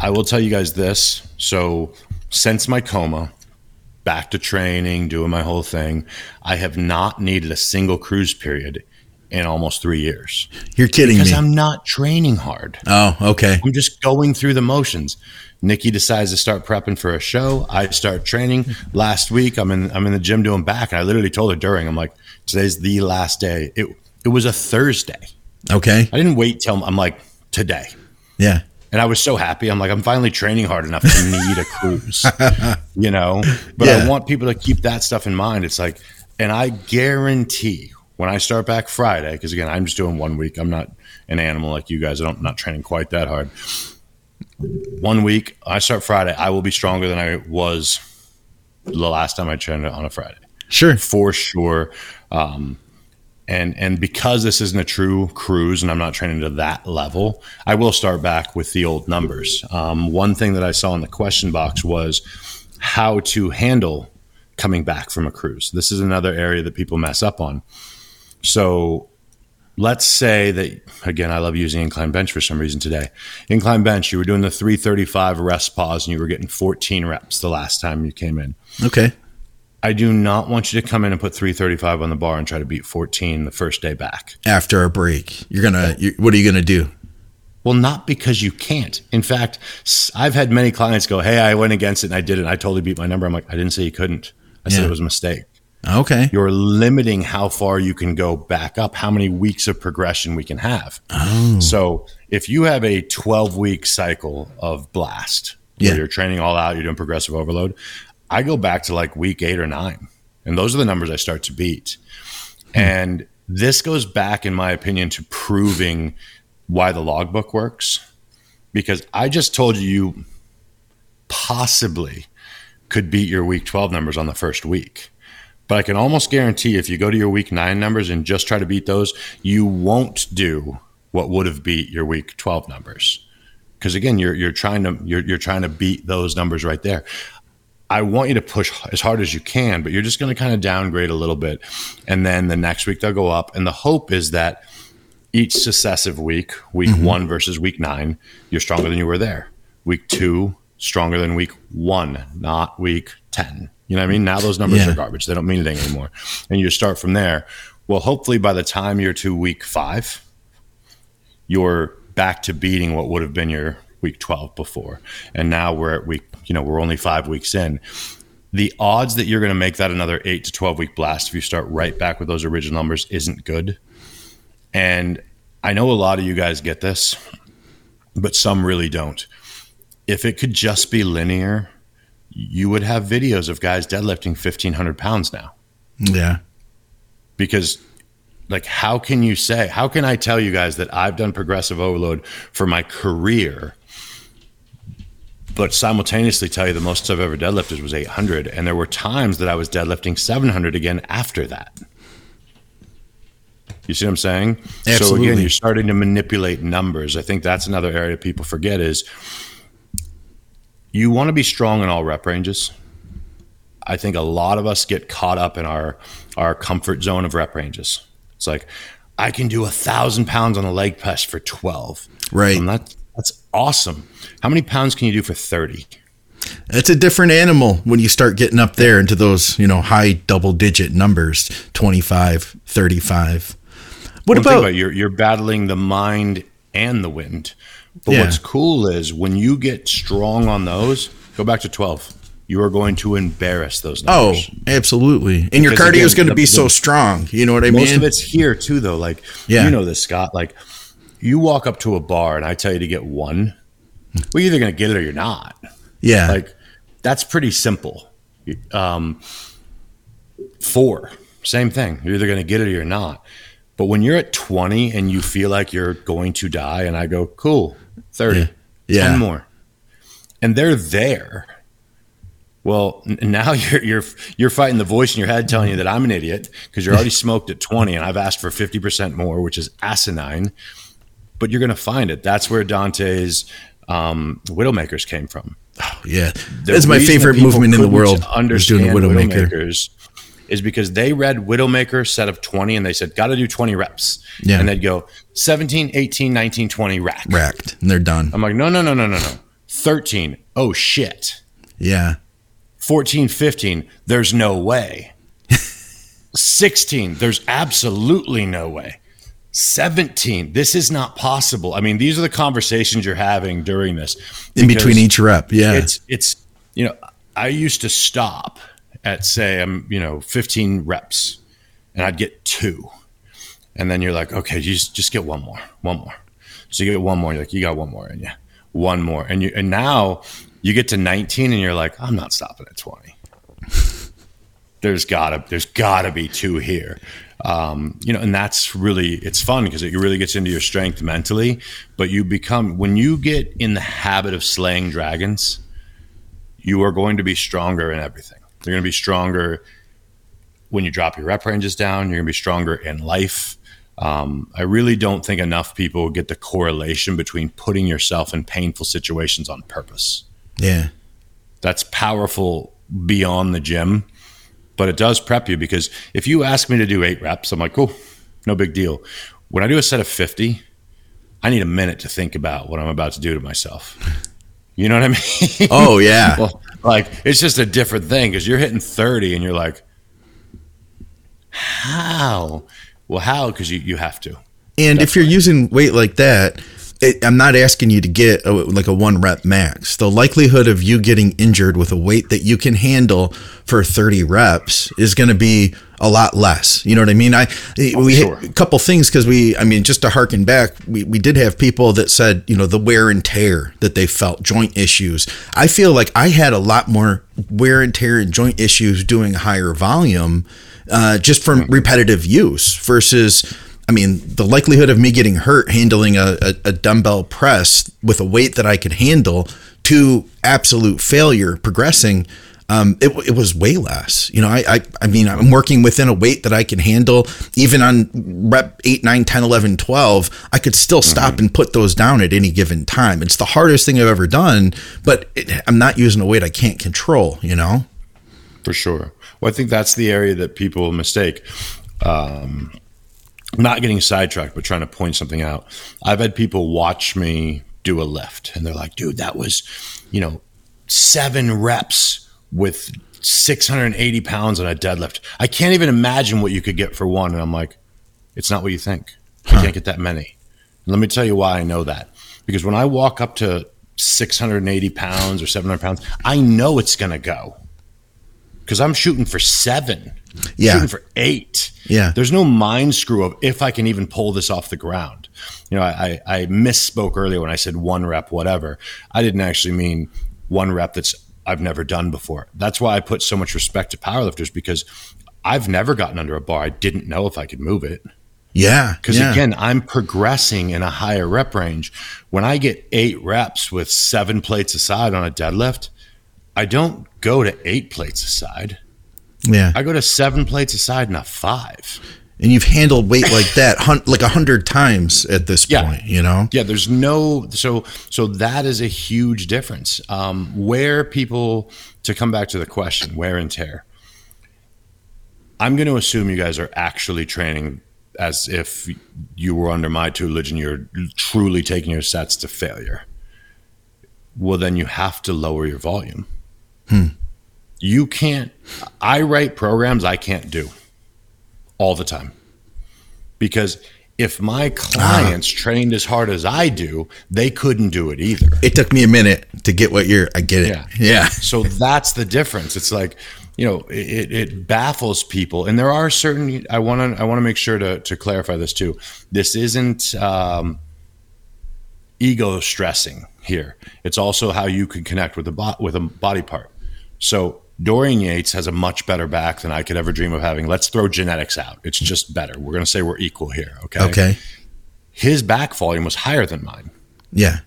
I will tell you guys this. So, since my coma, back to training, doing my whole thing, I have not needed a single cruise period in almost three years. You're kidding because me. Because I'm not training hard. oh, okay. I'm just going through the motions. Nikki decides to start prepping for a show. I start training. Last week, I'm in I'm in the gym doing back, and I literally told her during, I'm like, today's the last day. It it was a Thursday. Okay. I didn't wait till I'm like today. Yeah. And I was so happy. I'm like, I'm finally training hard enough to need a cruise, you know? But Yeah. I want people to keep that stuff in mind. It's like, and I guarantee when I start back Friday, because again, I'm just doing one week. I'm not an animal like you guys. I don't, I'm not training quite that hard. One week, I start Friday, I will be stronger than I was the last time I trained on a Friday Sure. for sure. Um, and and because this isn't a true cruise, and I'm not training to that level, I will start back with the old numbers. Um, one thing that I saw in the question box was how to handle coming back from a cruise. This is another area that people mess up on. So let's say that again i love using incline bench for some reason today incline bench you were doing the 335 rest pause and you were getting 14 reps the last time you came in Okay. I do not want you to come in and put 335 on the bar and try to beat 14 the first day back. After a break, you're gonna. You, what are you gonna do? Well, not because you can't. In fact, I've had many clients go, Hey, I went against it and I did it. And I totally beat my number. I'm like, I didn't say you couldn't. I said it was a mistake. Okay. You're limiting how far you can go back up, how many weeks of progression we can have. Oh. So if you have a 12 week cycle of blast, where Yeah. you're training all out, you're doing progressive overload, I go back to like week eight or nine. And those are the numbers I start to beat. Hmm. And this goes back, in my opinion, to proving why the logbook works. Because I just told you you possibly could beat your week 12 numbers on the first week. But I can almost guarantee if you go to your week nine numbers and just try to beat those, you won't do what would have beat your week 12 numbers. Because again, you're, you're trying to you're, you're trying to beat those numbers right there. I want you to push as hard as you can, but you're just going to kind of downgrade a little bit. And then the next week they'll go up. And the hope is that each successive week, week mm-hmm. one versus week nine, you're stronger than you were there. Week two, stronger than week one, not week 10. You know what I mean? Now those numbers Yeah. are garbage. They don't mean anything anymore. And you start from there. Well, hopefully by the time you're to week five, you're back to beating what would have been your week 12 before. And now we're at week, you know, we're only five weeks in. The odds that you're going to make that another eight to 12 week blast if you start right back with those original numbers isn't good. And I know a lot of you guys get this, but some really don't. If it could just be linear, you would have videos of guys deadlifting 1,500 pounds now. Yeah. because like how can you say how can i tell you guys that i've done progressive overload for my career but simultaneously tell you the most i've ever deadlifted was 800 and there were times that i was deadlifting 700 again after that? You see what i'm saying? So again you're starting to manipulate numbers. I think that's another area people forget is you want to be strong in all rep ranges I think a lot of us get caught up in our our comfort zone of rep ranges. It's like I can do a thousand pounds on a leg press for twelve. Right. And that, that's awesome. How many pounds can you do for thirty? It's a different animal when you start getting up there into those, you know, high double digit numbers 25, 35. What about, about you're you're battling the mind and the wind. But Yeah. what's cool is when you get strong on those, go back to twelve. You are going to embarrass those numbers. oh, absolutely. And your cardio is going to the- be so strong. You know what I Most mean? Most of it's here too, though. Like Yeah. you know this, Scott. Like you walk up to a bar and I tell you to get one. Well, you're either going to get it or you're not. yeah. Like that's pretty simple. Um, four, same thing. You're either going to get it or you're not. But when you're at 20 and you feel like you're going to die, and I go, cool, 30, Yeah. 10 more, and they're there, Well, n- now you're you're you're fighting the voice in your head telling you that I'm an idiot because you're already smoked at 20 and I've asked for 50% more, which is asinine. But you're going to find it. That's where Dante's um, Widowmakers came from. Oh, Yeah, The that's my favorite that movement in the world. Understand doing Widowmaker. Widowmakers is because they read Widowmaker set of 20 and they said, got to do 20 reps. Yeah. And they'd go 17, 18, 19, 20 rack. Racked, and they're done. I'm like, no, no, no, no, no, no. 13. Oh, shit. Yeah, 14, 15. There's no way. 16. There's absolutely no way. 17. This is not possible. I mean, these are the conversations you're having during this. in between each rep. Yeah, It's, it's, you know, I used to stop at, say, I'm, you know, 15 reps and I'd get two. And then you're like, okay, just, just get one more, one more. So you get one more. You're like, you got one more in you, one more. And you, and now you get to 19 and you're like, I'm not stopping at 20 there's gotta there's gotta be two here um, you know and that's really it's fun because it really gets into your strength mentally but you become when you get in the habit of slaying dragons you are going to be stronger in everything you're going to be stronger when you drop your rep ranges down you're going to be stronger in life um, i really don't think enough people get the correlation between putting yourself in painful situations on purpose yeah, that's powerful beyond the gym, but it does prep you because if you ask me to do eight reps, I'm like, cool, no big deal. When I do a set of 50, I need a minute to think about what I'm about to do to myself. You know what I mean? Oh yeah. well, like it's just a different thing because you're hitting 30 and you're like, how? Well, how? Because you, you have to. And if you're using weight like that, it, I'm not asking you to get a, like a one rep max. The likelihood of you getting injured with a weight that you can handle for 30 reps is going to be a lot less. You know what I mean? I we sure. hit a couple things because we, I mean, just to harken back, we, we did have people that said, you know, the wear and tear that they felt, joint issues. I feel like I had a lot more wear and tear and joint issues doing higher volume, uh, just from repetitive use versus. I mean, the likelihood of me getting hurt handling a, a, a dumbbell press with a weight that I could handle to absolute failure progressing, um, it, it was way less. You know, I, I, I mean, I'm working within a weight that I can handle. Even on rep 8, 9, 10, 11, 12, I could still stop and put those down at any given time. It's the hardest thing I've ever done, but it, I'm not using a weight I can't control, you know? For sure. Well, I think that's the area that people mistake. Um, not getting sidetracked, but trying to point something out. I've had people watch me do a lift and they're like, dude, that was, you know, seven reps with 680 pounds on a deadlift. I can't even imagine what you could get for one. And I'm like, it's not what you think. I can't get that many. And let me tell you why I know that. Because when I walk up to 680 pounds or 700 pounds, I know it's going to go because I'm shooting for seven, Yeah. shooting for eight. Yeah. There's no mind screw of if I can even pull this off the ground. You know, I, I, I misspoke earlier when I said one rep, whatever. I didn't actually mean one rep that's I've never done before. That's why I put so much respect to powerlifters because I've never gotten under a bar. I didn't know if I could move it. Yeah. Because yeah. again, I'm progressing in a higher rep range. When I get eight reps with seven plates aside on a deadlift, I don't go to eight plates aside. Yeah. I go to seven plates aside and a five. and you've handled weight like that hun- like a hundred times at this Yeah. point, you know? Yeah, there's no so so that is a huge difference. Um, where people to come back to the question, wear and tear. I'm going to assume you guys are actually training as if you were under my tutelage and you're truly taking your sets to failure. Well, then you have to lower your volume. You can't. I write programs I can't do all the time because if my clients trained as hard as I do, they couldn't do it either. It took me a minute to get what you're. I get it. Yeah. Yeah. So that's the difference. It's like, you know, it, it baffles people, and there are certain. I want to. I want to make sure to to clarify this too. This isn't um, ego stressing here. It's also how you can connect with the bo- with a body part. So Dorian Yates has a much better back than I could ever dream of having. Let's throw genetics out. It's just better. We're going to say we're equal here. Okay. Okay. His back volume was higher than mine. Yeah.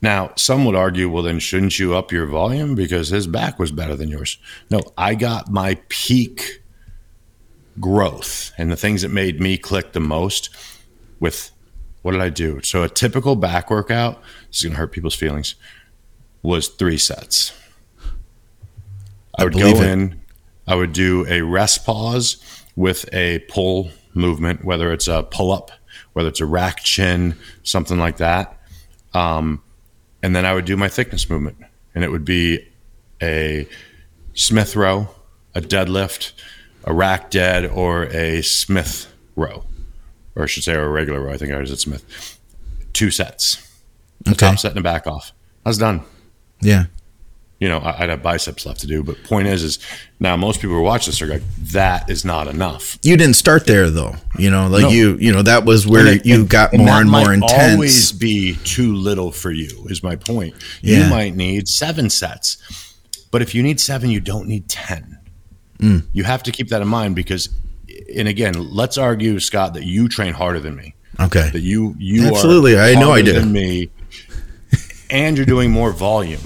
Now, some would argue, well, then shouldn't you up your volume because his back was better than yours? No, I got my peak growth and the things that made me click the most with what did I do? So, a typical back workout, this is going to hurt people's feelings, was three sets. I would go it. in, I would do a rest pause with a pull movement, whether it's a pull up, whether it's a rack chin, something like that. Um, and then I would do my thickness movement, and it would be a Smith row, a deadlift, a rack dead, or a Smith row, or I should say, a regular row. I think I was at Smith. Two sets, Okay. top set and a back off. I was done Yeah. You know, I- I'd have biceps left to do. But point is, is now most people who watch this are like, that is not enough. You didn't start there though. You know, like No. you, you know, that was where And you and- got and more and more intense. Always be too little for you. Is my point. Yeah. You might need seven sets, but if you need seven, you don't need ten. Mm. You have to keep that in mind because, and again, let's argue, Scott, that you train harder than me. okay. That you you Absolutely. are I know I do. than me, and you're doing more volume.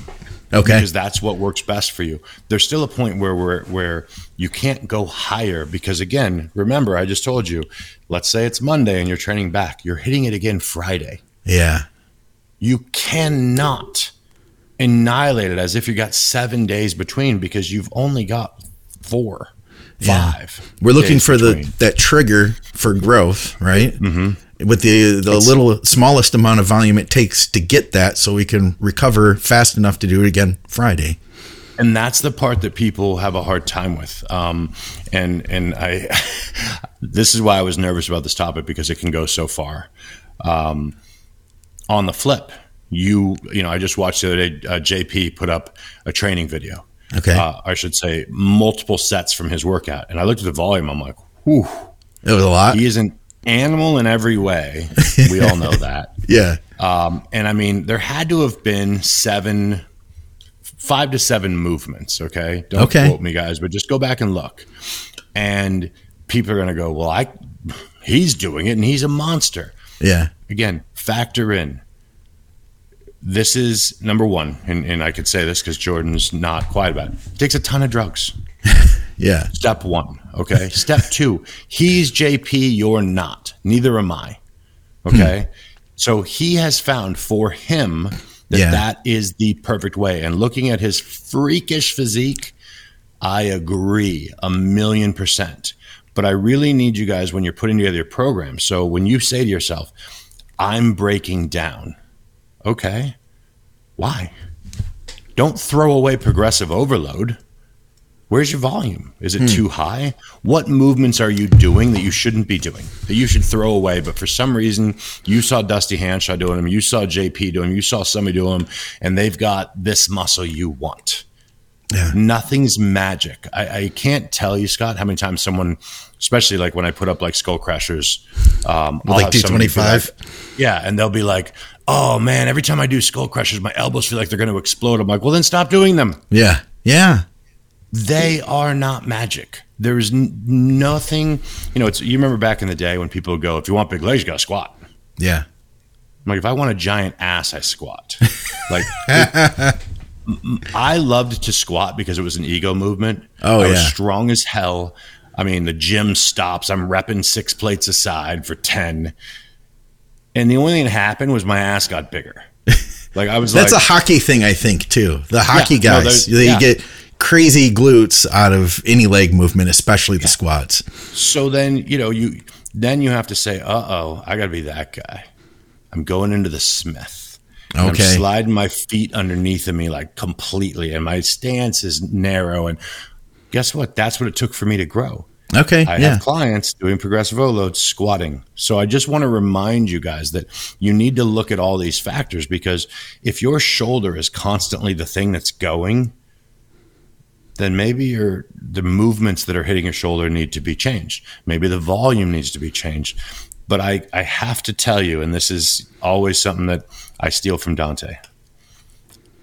Okay. because that's what works best for you. There's still a point where where where you can't go higher because again, remember I just told you, let's say it's Monday and you're training back, you're hitting it again Friday. Yeah. You cannot annihilate it as if you got 7 days between because you've only got 4, Yeah. 5. We're looking for between. the that trigger for growth, right? Mm-hmm. With the the little smallest amount of volume it takes to get that, so we can recover fast enough to do it again Friday. and that's the part that people have a hard time with um, and and i this is why i was nervous about this topic because it can go so far um, on the flip you you know i just watched the other day uh, jp put up a training video Okay. uh, i should say multiple sets from his workout and i looked at the volume i'm like whew It was a lot. he is an animal in every way we all know that Yeah. um, and I mean, there had to have been seven, five to seven movements. Okay. Don't Okay. quote me, guys, but just go back and look. And people are going to go, well, I, he's doing it and he's a monster. Yeah. Again, factor in. This is number one. And, and I could say this because Jordan's not quiet about it. Takes a ton of drugs. Yeah. Step one. Okay. Step two, he's JP, you're not. Neither am I. Okay. Hmm. So he has found for him that Yeah. that is the perfect way. And looking at his freakish physique, I agree a million percent. But I really need you guys when you're putting together your program. So when you say to yourself, I'm breaking down, okay, why? Don't throw away progressive overload. Where's your volume? Is it too high? What movements are you doing that you shouldn't be doing, that you should throw away? But for some reason, you saw Dusty Hanshaw doing them, you saw JP doing them, you saw somebody doing them, and they've got this muscle you want. Yeah. Nothing's magic. I, I can't tell you, Scott, how many times someone, especially like when I put up like skull crushers, um, like be 225? like- yeah, and they'll be like, "Oh man, every time I do skull crushers, my elbows feel like they're going to explode." I'm like, "Well, then stop doing them." Yeah. Yeah. They are not magic. There is n- nothing, you know. It's you remember back in the day when people would go, "If you want big legs, you got to squat." Yeah. I'm like, if I want a giant ass, I squat. like, I loved to squat because it was an ego movement. Oh, I was yeah. strong as hell. I mean, the gym stops. I'm repping six plates aside for 10. And the only thing that happened was my ass got bigger. Like, I was That's like, a hockey thing, I think, too. The hockey Yeah, guys, they're- they yeah. get crazy glutes out of any leg movement, especially the squats. So then, you know, you then you have to say, "Uh oh, I got to be that guy." I'm going into the Smith. And Okay. I'm sliding my feet underneath of me like completely, and my stance is narrow. And guess what? That's what it took for me to grow. Okay. I yeah. have clients doing progressive overload squatting. So I just want to remind you guys that you need to look at all these factors because if your shoulder is constantly the thing that's going, then maybe your the movements that are hitting your shoulder need to be changed. Maybe the volume needs to be changed. But I, I have to tell you, and this is always something that I steal from Dante.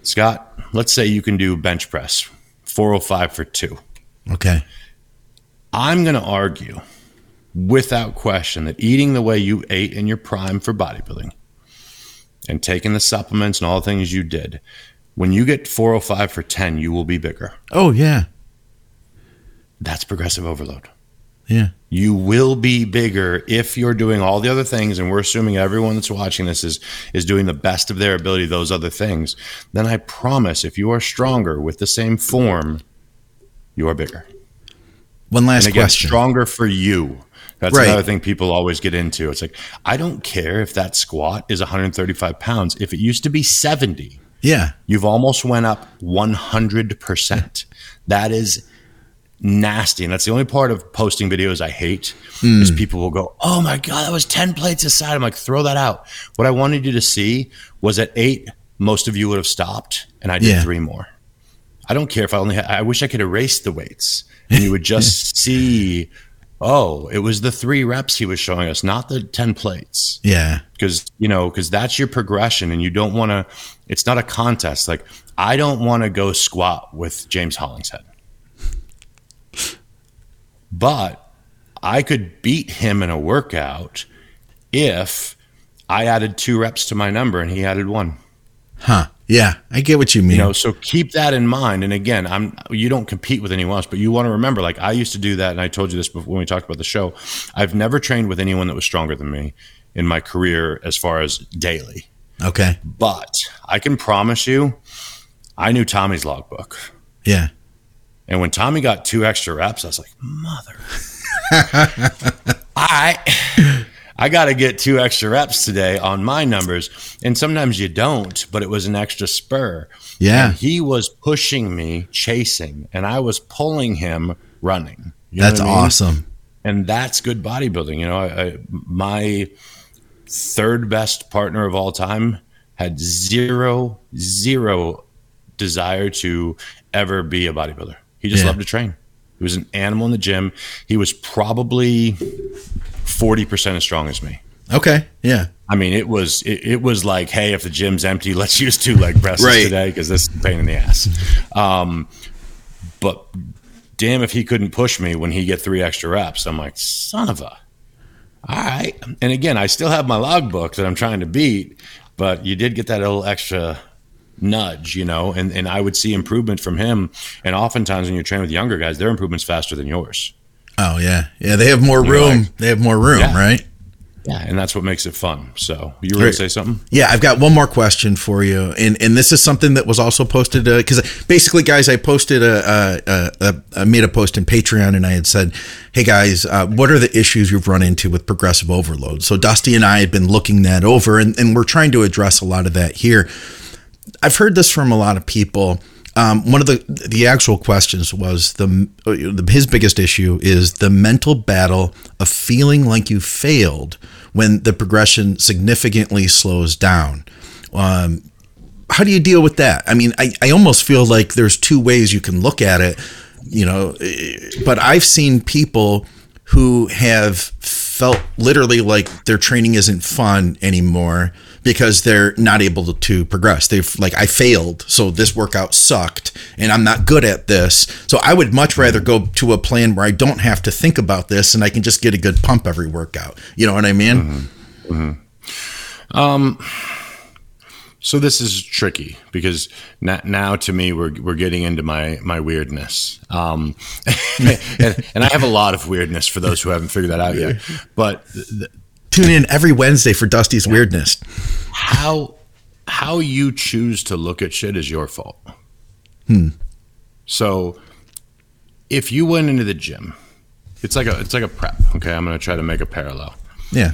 Scott, let's say you can do bench press, 405 for two. Okay. I'm going to argue without question that eating the way you ate in your prime for bodybuilding and taking the supplements and all the things you did, when you get 405 for 10, you will be bigger. Oh yeah. That's progressive overload. Yeah. You will be bigger if you're doing all the other things, and we're assuming everyone that's watching this is is doing the best of their ability, those other things. Then I promise if you are stronger with the same form, you are bigger. One last and again, question. stronger for you. That's Right. another thing people always get into. It's like, I don't care if that squat is 135 pounds. If it used to be 70, Yeah. you've almost went up 100%. That is nasty. And that's the only part of posting videos I hate Hmm. is people will go, oh my God, that was 10 plates aside. I'm like, throw that out. What I wanted you to see was at eight, most of you would have stopped and I did Yeah. three more. I don't care if I only had, I wish I could erase the weights and you would just see, oh, it was the three reps he was showing us, not the 10 plates. Yeah. Because, you know, because that's your progression and you don't want to, it's not a contest. Like, I don't want to go squat with James Hollingshead. But I could beat him in a workout if I added two reps to my number and he added one. Huh. Yeah. I get what you mean. You know, so keep that in mind. And again, I'm you don't compete with anyone else, but you want to remember, like I used to do that, and I told you this before when we talked about the show. I've never trained with anyone that was stronger than me in my career as far as daily. okay. But I can promise you, I knew Tommy's logbook. Yeah. And when Tommy got two extra reps, I was like, mother. I I got to get two extra reps today on my numbers. And sometimes you don't, but it was an extra spur. Yeah. And he was pushing me, chasing, and I was pulling him, running. You know That's I mean? awesome. and that's good bodybuilding. You know, I, I, my third best partner of all time had zero, zero desire to ever be a bodybuilder. He just Yeah. loved to train. He was an animal in the gym. He was probably forty percent as strong as me. Okay. Yeah. I mean, it was it, it was like, hey, if the gym's empty, let's use two leg presses Right. today because this is a pain in the ass. Um, but damn, if he couldn't push me when he get three extra reps, I'm like, son of a. All right, and again, I still have my logbook that I'm trying to beat, but you did get that little extra nudge, you know, and, and I would see improvement from him. And oftentimes when you train with younger guys, their improvement's faster than yours. Oh yeah. Yeah. They have more room. like- they have more room, Yeah. right? Yeah, and that's what makes it fun. So you were going to say something? Yeah, I've got one more question for you, and and this is something that was also posted because basically, guys, I posted a a made a post in Patreon, and I had said, "Hey guys, uh, what are the issues you've run into with progressive overload?" So Dusty and I had been looking that over, and, and we're trying to address a lot of that here. I've heard this from a lot of people. Um, one of the the actual questions was the, the his biggest issue is the mental battle of feeling like you failed when the progression significantly slows down. Um, how do you deal with that? I mean, I, I almost feel like there's two ways you can look at it, you know, but I've seen people who have felt literally like their training isn't fun anymore because they're not able to, to progress. They've like, I failed, so this workout sucked and I'm not good at this. So I would much rather go to a plan where I don't have to think about this and I can just get a good pump every workout. You know what I mean? Um. So this is tricky because now, now to me we're we're getting into my my weirdness, um, and, and I have a lot of weirdness for those who haven't figured that out yet. But Tune in every Wednesday for Dusty's Weirdness. how how you choose to look at shit is your fault. Hmm. So if you went into the gym, it's like a it's like a prep. Okay, I'm going to try to make a parallel. Yeah.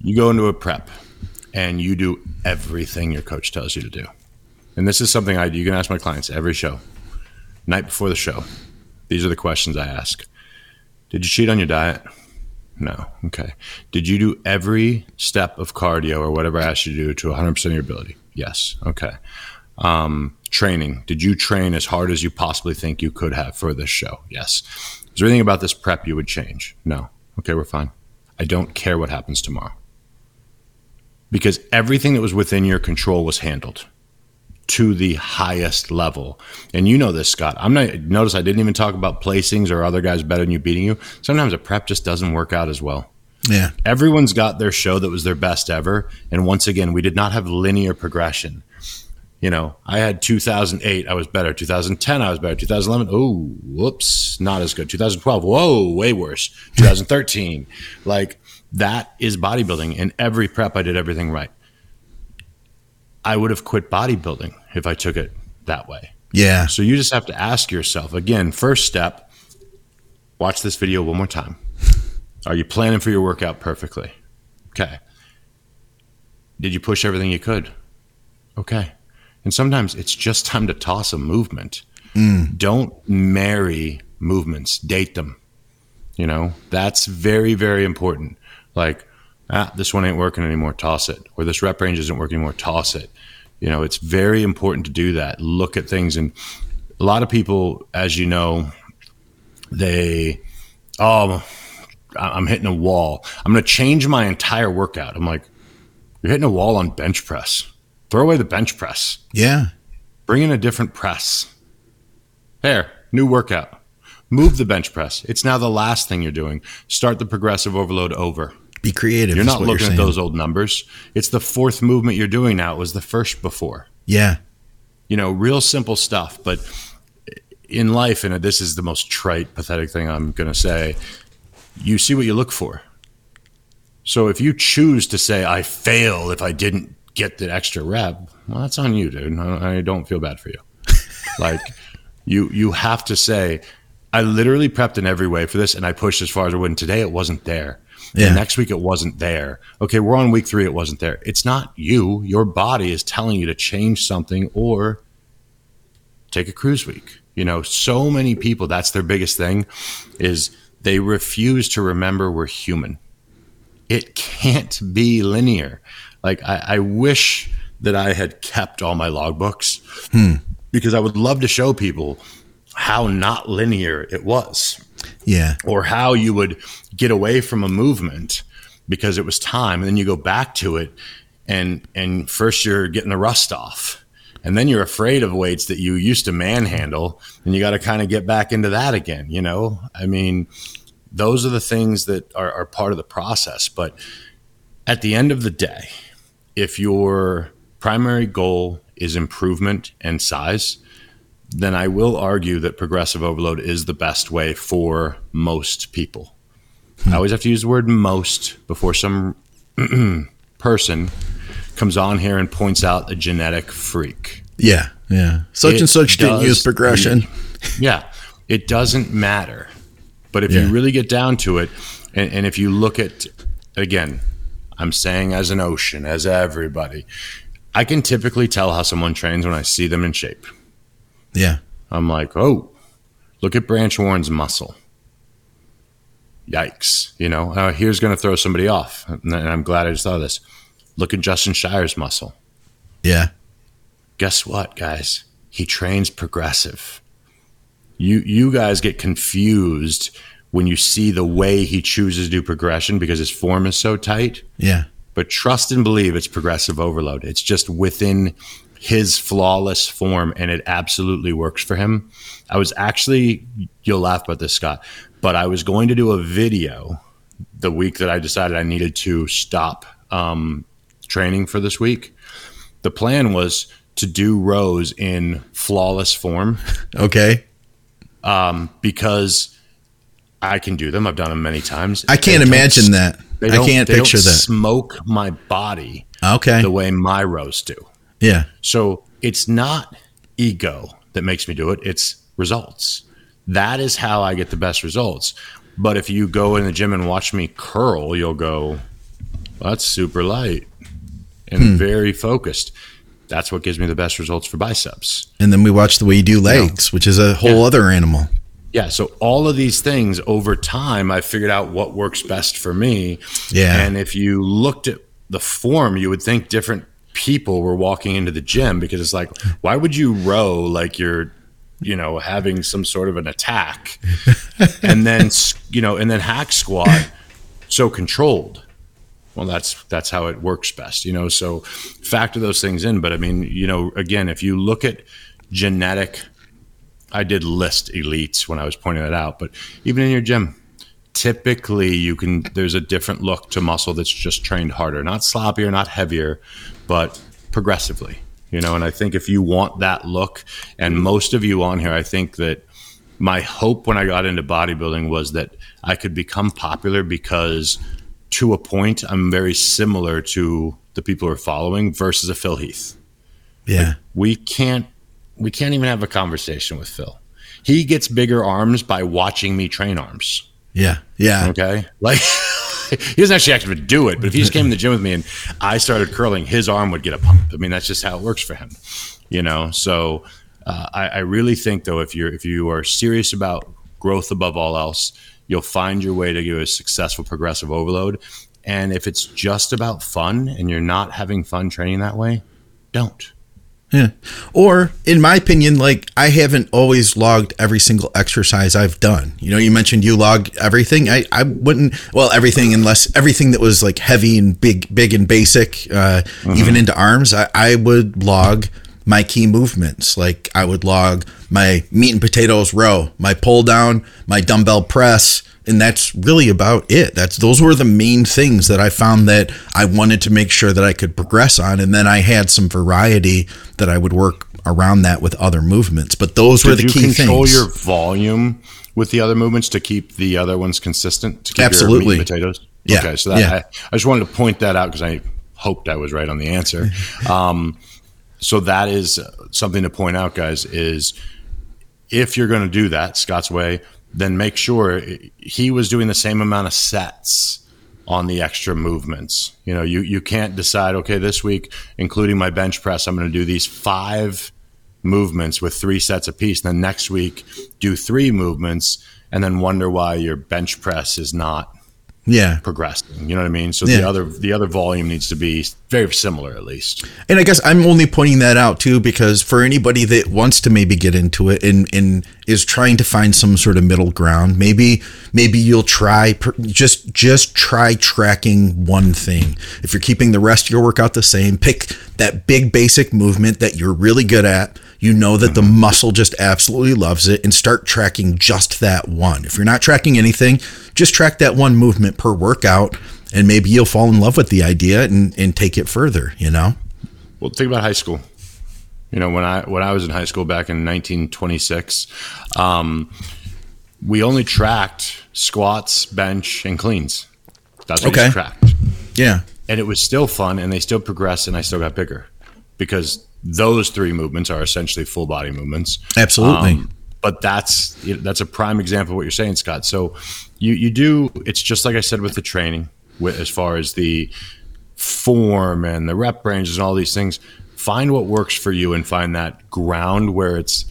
You go into a prep and you do everything your coach tells you to do. And this is something I do. you can ask my clients every show. Night before the show. These are the questions I ask. Did you cheat on your diet? No. Okay. Did you do every step of cardio or whatever I asked you to do to 100% of your ability? Yes. Okay. Um, training. Did you train as hard as you possibly think you could have for this show? Yes. Is there anything about this prep you would change? No. Okay, we're fine. I don't care what happens tomorrow because everything that was within your control was handled to the highest level. And you know this, Scott. I'm not notice I didn't even talk about placings or other guys better than you beating you. Sometimes a prep just doesn't work out as well. Yeah. Everyone's got their show that was their best ever. And once again, we did not have linear progression. You know, I had 2008, I was better. 2010, I was better. 2011, oh, whoops, not as good. 2012, whoa, way worse. 2013, like that is bodybuilding. In every prep, I did everything right. I would have quit bodybuilding if I took it that way. Yeah. So you just have to ask yourself again, first step, watch this video one more time. Are you planning for your workout perfectly? Okay. Did you push everything you could? Okay. And sometimes it's just time to toss a movement. Mm. Don't marry movements, date them. You know, that's very, very important. Like, ah, this one ain't working anymore, toss it. Or this rep range isn't working anymore, toss it. You know, it's very important to do that. Look at things. And a lot of people, as you know, they, oh, I'm hitting a wall. I'm going to change my entire workout. I'm like, you're hitting a wall on bench press. Throw away the bench press. Yeah. Bring in a different press. There, new workout. Move the bench press. It's now the last thing you're doing. Start the progressive overload over. Be creative. You're not looking you're at those old numbers. It's the fourth movement you're doing now. It was the first before. Yeah. You know, real simple stuff. But in life, and this is the most trite, pathetic thing I'm going to say, you see what you look for. So if you choose to say, I fail if I didn't get the extra rep, well, that's on you, dude. I don't feel bad for you. like, you you have to say, I literally prepped in every way for this, and I pushed as far as I would. And today, it wasn't there. Yeah. And next week, it wasn't there. Okay, we're on week three. It wasn't there. It's not you. Your body is telling you to change something or take a cruise week. You know, so many people. That's their biggest thing. Is they refuse to remember we're human. It can't be linear. Like I, I wish that I had kept all my logbooks hmm. because I would love to show people how not linear it was. Yeah. Or how you would get away from a movement because it was time and then you go back to it and and first you're getting the rust off and then you're afraid of weights that you used to manhandle and you got to kind of get back into that again you know i mean those are the things that are, are part of the process but at the end of the day if your primary goal is improvement and size, then I will argue that progressive overload is the best way for most people. Hmm. I always have to use the word most before some person comes on here and points out a genetic freak. Yeah, yeah. Such it and such didn't use progression. yeah, it doesn't matter. But if yeah. you really get down to it, and, and if you look at, again, I'm saying as an ocean, as everybody. I can typically tell how someone trains when I see them in shape. Yeah. I'm like, oh, look at Branch Warren's muscle. Yikes. You know, uh, here's going to throw somebody off. And I'm glad I just thought of this. Look at Justin Shier's muscle. Yeah. Guess what, guys? He trains progressive. You you guys get confused when you see the way he chooses to do progression because his form is so tight. Yeah. But trust and believe it's progressive overload. It's just within his flawless form and it absolutely works for him. I was actually, you'll laugh about this, Scott, but I was going to do a video the week that I decided I needed to stop um, training for this week. The plan was to do rows in flawless form. Okay. Um, because I can do them. I've done them many times. I can't imagine that. I can't picture that. Smoke my body. Okay. The way my rows do. Yeah. So it's not ego that makes me do it. It's results. That is how I get the best results. But if you go in the gym and watch me curl, you'll go, well, that's super light and hmm. very focused. That's what gives me the best results for biceps. And then we watch the way you do legs, which is a whole yeah. other animal. Yeah. So all of these things over time, I figured out what works best for me. Yeah. And if you looked at the form, you would think different people were walking into the gym because it's like, why would you row like you're, you know, having some sort of an attack and then, you know, and then hack squat so controlled? Well, that's that's how it works best, you know. So factor those things in. But I mean, you know, again, if you look at genetic I did list elites when I was pointing that out, but even in your gym, typically you can there's a different look to muscle that's just trained harder not sloppier not heavier but progressively you know and i think if you want that look and most of you on here i think that my hope when i got into bodybuilding was that i could become popular because to a point i'm very similar to the people who are following versus a phil heath Yeah. like, we can't we can't even have a conversation with phil he gets bigger arms by watching me train arms Yeah. Yeah. Okay. Like he doesn't actually to do it, but if he just came in the gym with me and I started curling, his arm would get a pump. I mean, that's just how it works for him. You know, so uh, I, I really think though, if you're if you are serious about growth above all else, you'll find your way to do a successful progressive overload. And if it's just about fun and you're not having fun training that way, don't. Yeah. Or, in my opinion, like I haven't always logged every single exercise I've done. You know, you mentioned you log everything. I, I wouldn't, well, everything unless everything that was like heavy and big, big and basic, uh, even into arms, I, I would log my key movements. Like I would log my meat and potatoes row, my pull down, my dumbbell press, and that's really about it that's those were the main things that i found that i wanted to make sure that i could progress on and then i had some variety that i would work around that with other movements but those were Did the key things. you control things your volume with the other movements to keep the other ones consistent? To keep Absolutely. Your meat and potatoes. Yeah. Okay, so that, Yeah. I, I just wanted to point that out because I hoped I was right on the answer. Um, so that is something to point out, guys. Is if you're going to do that Scott's way, then make sure he was doing the same amount of sets on the extra movements. You know, you you can't decide. Okay, this week, including my bench press, I'm going to do these five movements with three sets apiece. Then next week, do three movements, and then wonder why your bench press is not yeah progressing. You know what I mean? So Yeah. the other the other volume needs to be very similar at least. And I guess I'm only pointing that out too because for anybody that wants to maybe get into it and, and is trying to find some sort of middle ground, maybe maybe you'll try just just try tracking one thing. If you're keeping the rest of your workout the same, pick that big basic movement that you're really good at. You know that the muscle just absolutely loves it and start tracking just that one. If you're not tracking anything, just track that one movement per workout and maybe you'll fall in love with the idea and, and take it further, you know? Well, think about high school. You know, when I when I was in high school back in 1926, um, we only tracked squats, bench, and cleans. That's what Okay. we tracked, Yeah. and it was still fun, and they still progressed, and I still got bigger because those three movements are essentially full body movements. Absolutely. Um, but that's that's a prime example of what you're saying, Scott. So you you do it's just like I said with the training, with, as far as the form and the rep ranges and all these things. Find what works for you and find that ground where it's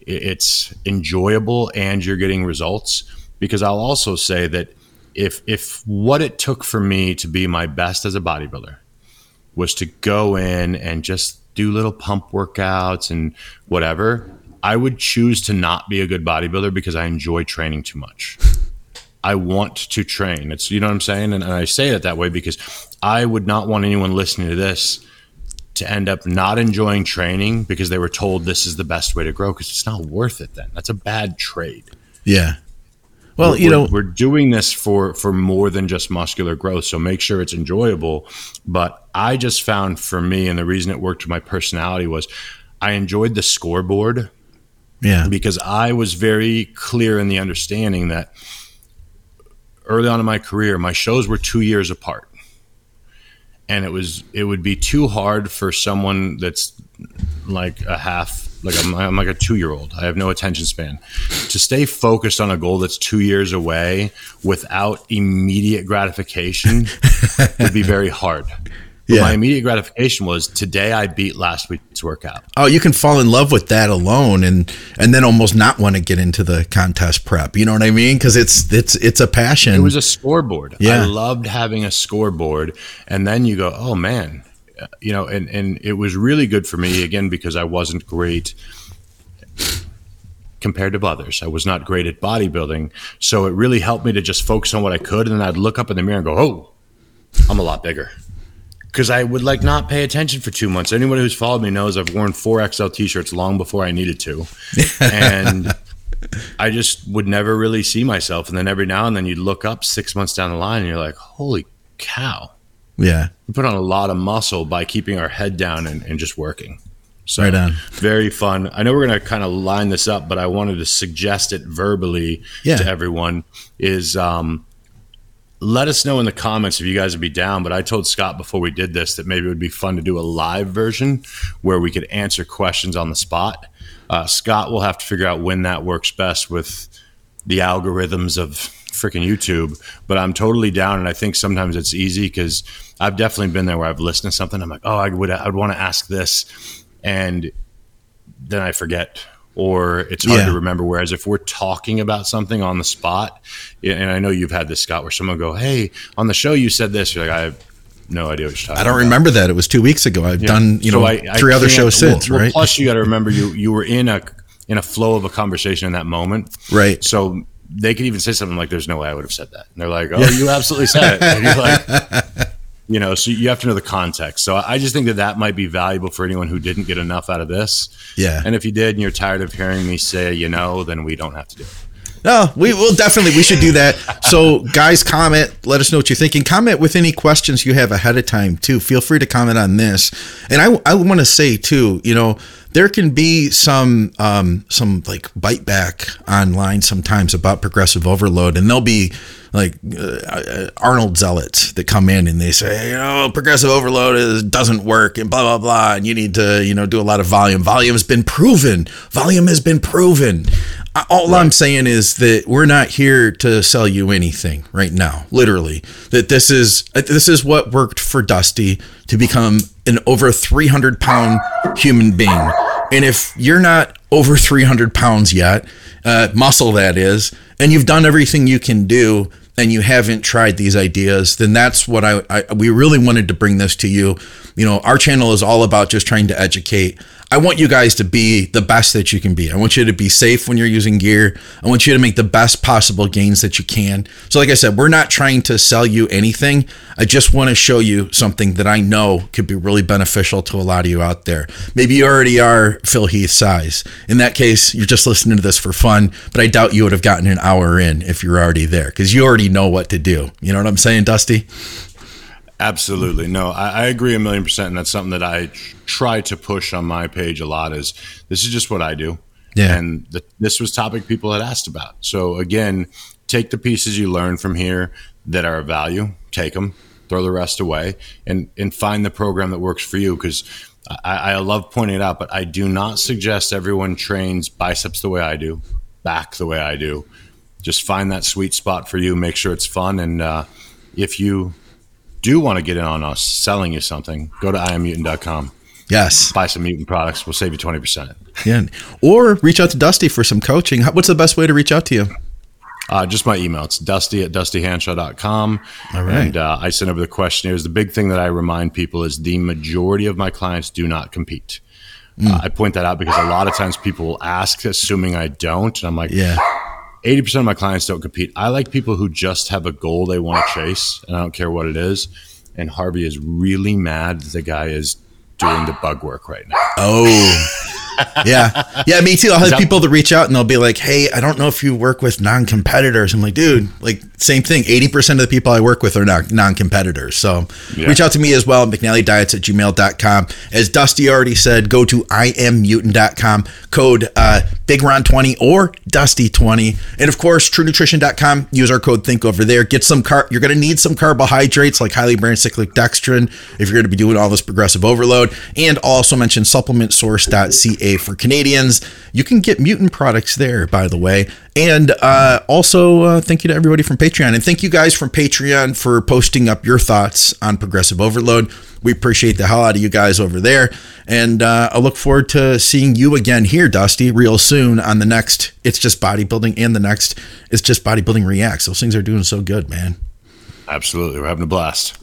it's enjoyable and you're getting results. Because I'll also say that if if what it took for me to be my best as a bodybuilder was to go in and just do little pump workouts and whatever, I would choose to not be a good bodybuilder because I enjoy training too much. I want to train. It's you know what I'm saying, and, and I say it that way because I would not want anyone listening to this to end up not enjoying training because they were told this is the best way to grow because it's not worth it. Then that's a bad trade. Yeah. Well, you We're- know, we're doing this for for more than just muscular growth so make sure it's enjoyable but i just found for me and the reason it worked with my personality was i enjoyed the scoreboard yeah. because i was very clear in the understanding that early on in my career my shows were two years apart and it was it would be too hard for someone that's like a half like I'm, I'm like a two year old i have no attention span to stay focused on a goal that's two years away without immediate gratification would be very hard But Yeah. my immediate gratification was today i beat last week's workout Oh, you can fall in love with that alone and and then almost not want to get into the contest prep. You know what I mean? Cuz it's it's it's a passion. It was a scoreboard. Yeah. I loved having a scoreboard. And then you go, oh man, you know, and, and it was really good for me again because I wasn't great compared to others. I was not great at bodybuilding. So it really helped me to just focus on what I could. And then I'd look up in the mirror and go, oh, I'm a lot bigger. Because I would like not pay attention for two months. Anyone who's followed me knows I've worn four XL t-shirts long before I needed to, and I just would never really see myself. And then every now and then you'd look up six months down the line and you're like, holy cow. Yeah. We put on a lot of muscle by keeping our head down and, and just working. So Right on. very fun. I know we're going to kind of line this up, but I wanted to suggest it verbally Yeah. to everyone is um, let us know in the comments if you guys would be down. But I told Scott before we did this that maybe it would be fun to do a live version where we could answer questions on the spot. Uh, Scott will have to figure out when that works best with the algorithms of freaking YouTube. But I'm totally down, and I think sometimes it's easy because I've definitely been there where I've listened to something. I'm like, oh, I would, I would want to ask this, and then I forget. Or it's hard Yeah. to remember. Whereas if we're talking about something on the spot, and I know you've had this, Scott, where someone go, "Hey, on the show you said this," you're like, "I have no idea what you're talking." I don't about. remember that. It was two weeks ago. I've done, you So know, I- I three other shows since, well- well, right? Plus, you got to remember you you were in a in a flow of a conversation in that moment, Right. So they could even say something like, "There's no way I would have said that," and they're like, "Oh, you absolutely said it." And you're like, you know, so you have to know the context. So I just think that that might be valuable for anyone who didn't get enough out of this. Yeah. And if you did, and you're tired of hearing me say, you know, then we don't have to do it. No, we will definitely. We should do that. So, guys, comment. Let us know what you're thinking. Comment with any questions you have ahead of time too. Feel free to comment on this. And I, I want to say too, you know, there can be some, um, some like bite back online sometimes about progressive overload, and there'll be like uh, Arnold zealots that come in and they say, you know, progressive overload is doesn't work and blah blah blah, and you need to, you know, do a lot of volume. Volume has been proven. Volume has been proven. All I'm saying is that we're not here to sell you anything right now. Literally, that this is this is what worked for Dusty to become an over 300 pound human being. And if you're not over 300 pounds yet, uh, muscle that is, and you've done everything you can do, and you haven't tried these ideas, then that's what I, I we really wanted to bring this to you. You know, our channel is all about just trying to educate. I want you guys to be the best that you can be. I want you to be safe when you're using gear. I want you to make the best possible gains that you can. So, like I said, we're not trying to sell you anything. I just want to show you something that I know could be really beneficial to a lot of you out there. Maybe you already are Phil Heath size. In that case, you're just listening to this for fun, but I doubt you would have gotten an hour in if you're already there because you already know what to do. You know what I'm saying, Dusty? Absolutely. No, I, I agree a million percent. And that's something that I try to push on my page a lot is this is just what I do. Yeah. And the, this was topic people had asked about. So again, take the pieces you learn from here that are of value, take them, throw the rest away and, and find the program that works for you. Cause I, I love pointing it out, but I do not suggest everyone trains biceps the way I do, back the way I do. Just find that sweet spot for you. Make sure it's fun. And uh, if you do want to get in on us selling you something, go to iammutant.com. Yes. Buy some mutant products. We'll save you 20%. Yeah. Or reach out to Dusty for some coaching. What's the best way to reach out to you? Uh, just my email. It's dusty at dustyhanshaw.com. All right. And uh, I send over the questionnaires. The big thing that I remind people is the majority of my clients do not compete. Mm. Uh, I point that out because a lot of times people will ask, assuming I don't. And I'm like, Yeah. 80% of my clients don't compete. I like people who just have a goal they want to chase, and I don't care what it is. And Harvey is really mad that the guy is doing the bug work right now. Oh. Yeah. Yeah, me too. I'll have that- people that reach out and they'll be like, Hey, I don't know if you work with non competitors. I'm like, dude, like same thing. 80% of the people I work with are not non competitors. So Yeah. reach out to me as well, at McNallyDiets at gmail.com. As Dusty already said, go to iammutant.com, code uh, BigRon20 or Dusty20. And of course, TrueNutrition.com. Use our code Think over there. Get some car. You're going to need some carbohydrates like highly branched cyclic dextrin if you're going to be doing all this progressive overload. And also mention supplementsource.ca for Canadians. You can get mutant products there, by the way. And uh, also, uh, thank you to everybody from Patreon. And thank you guys from Patreon for posting up your thoughts on progressive overload. We appreciate the hell out of you guys over there. And uh, I look forward to seeing you again here, Dusty, real soon on the next It's Just Bodybuilding and the next It's Just Bodybuilding Reacts. Those things are doing so good, man. Absolutely. We're having a blast.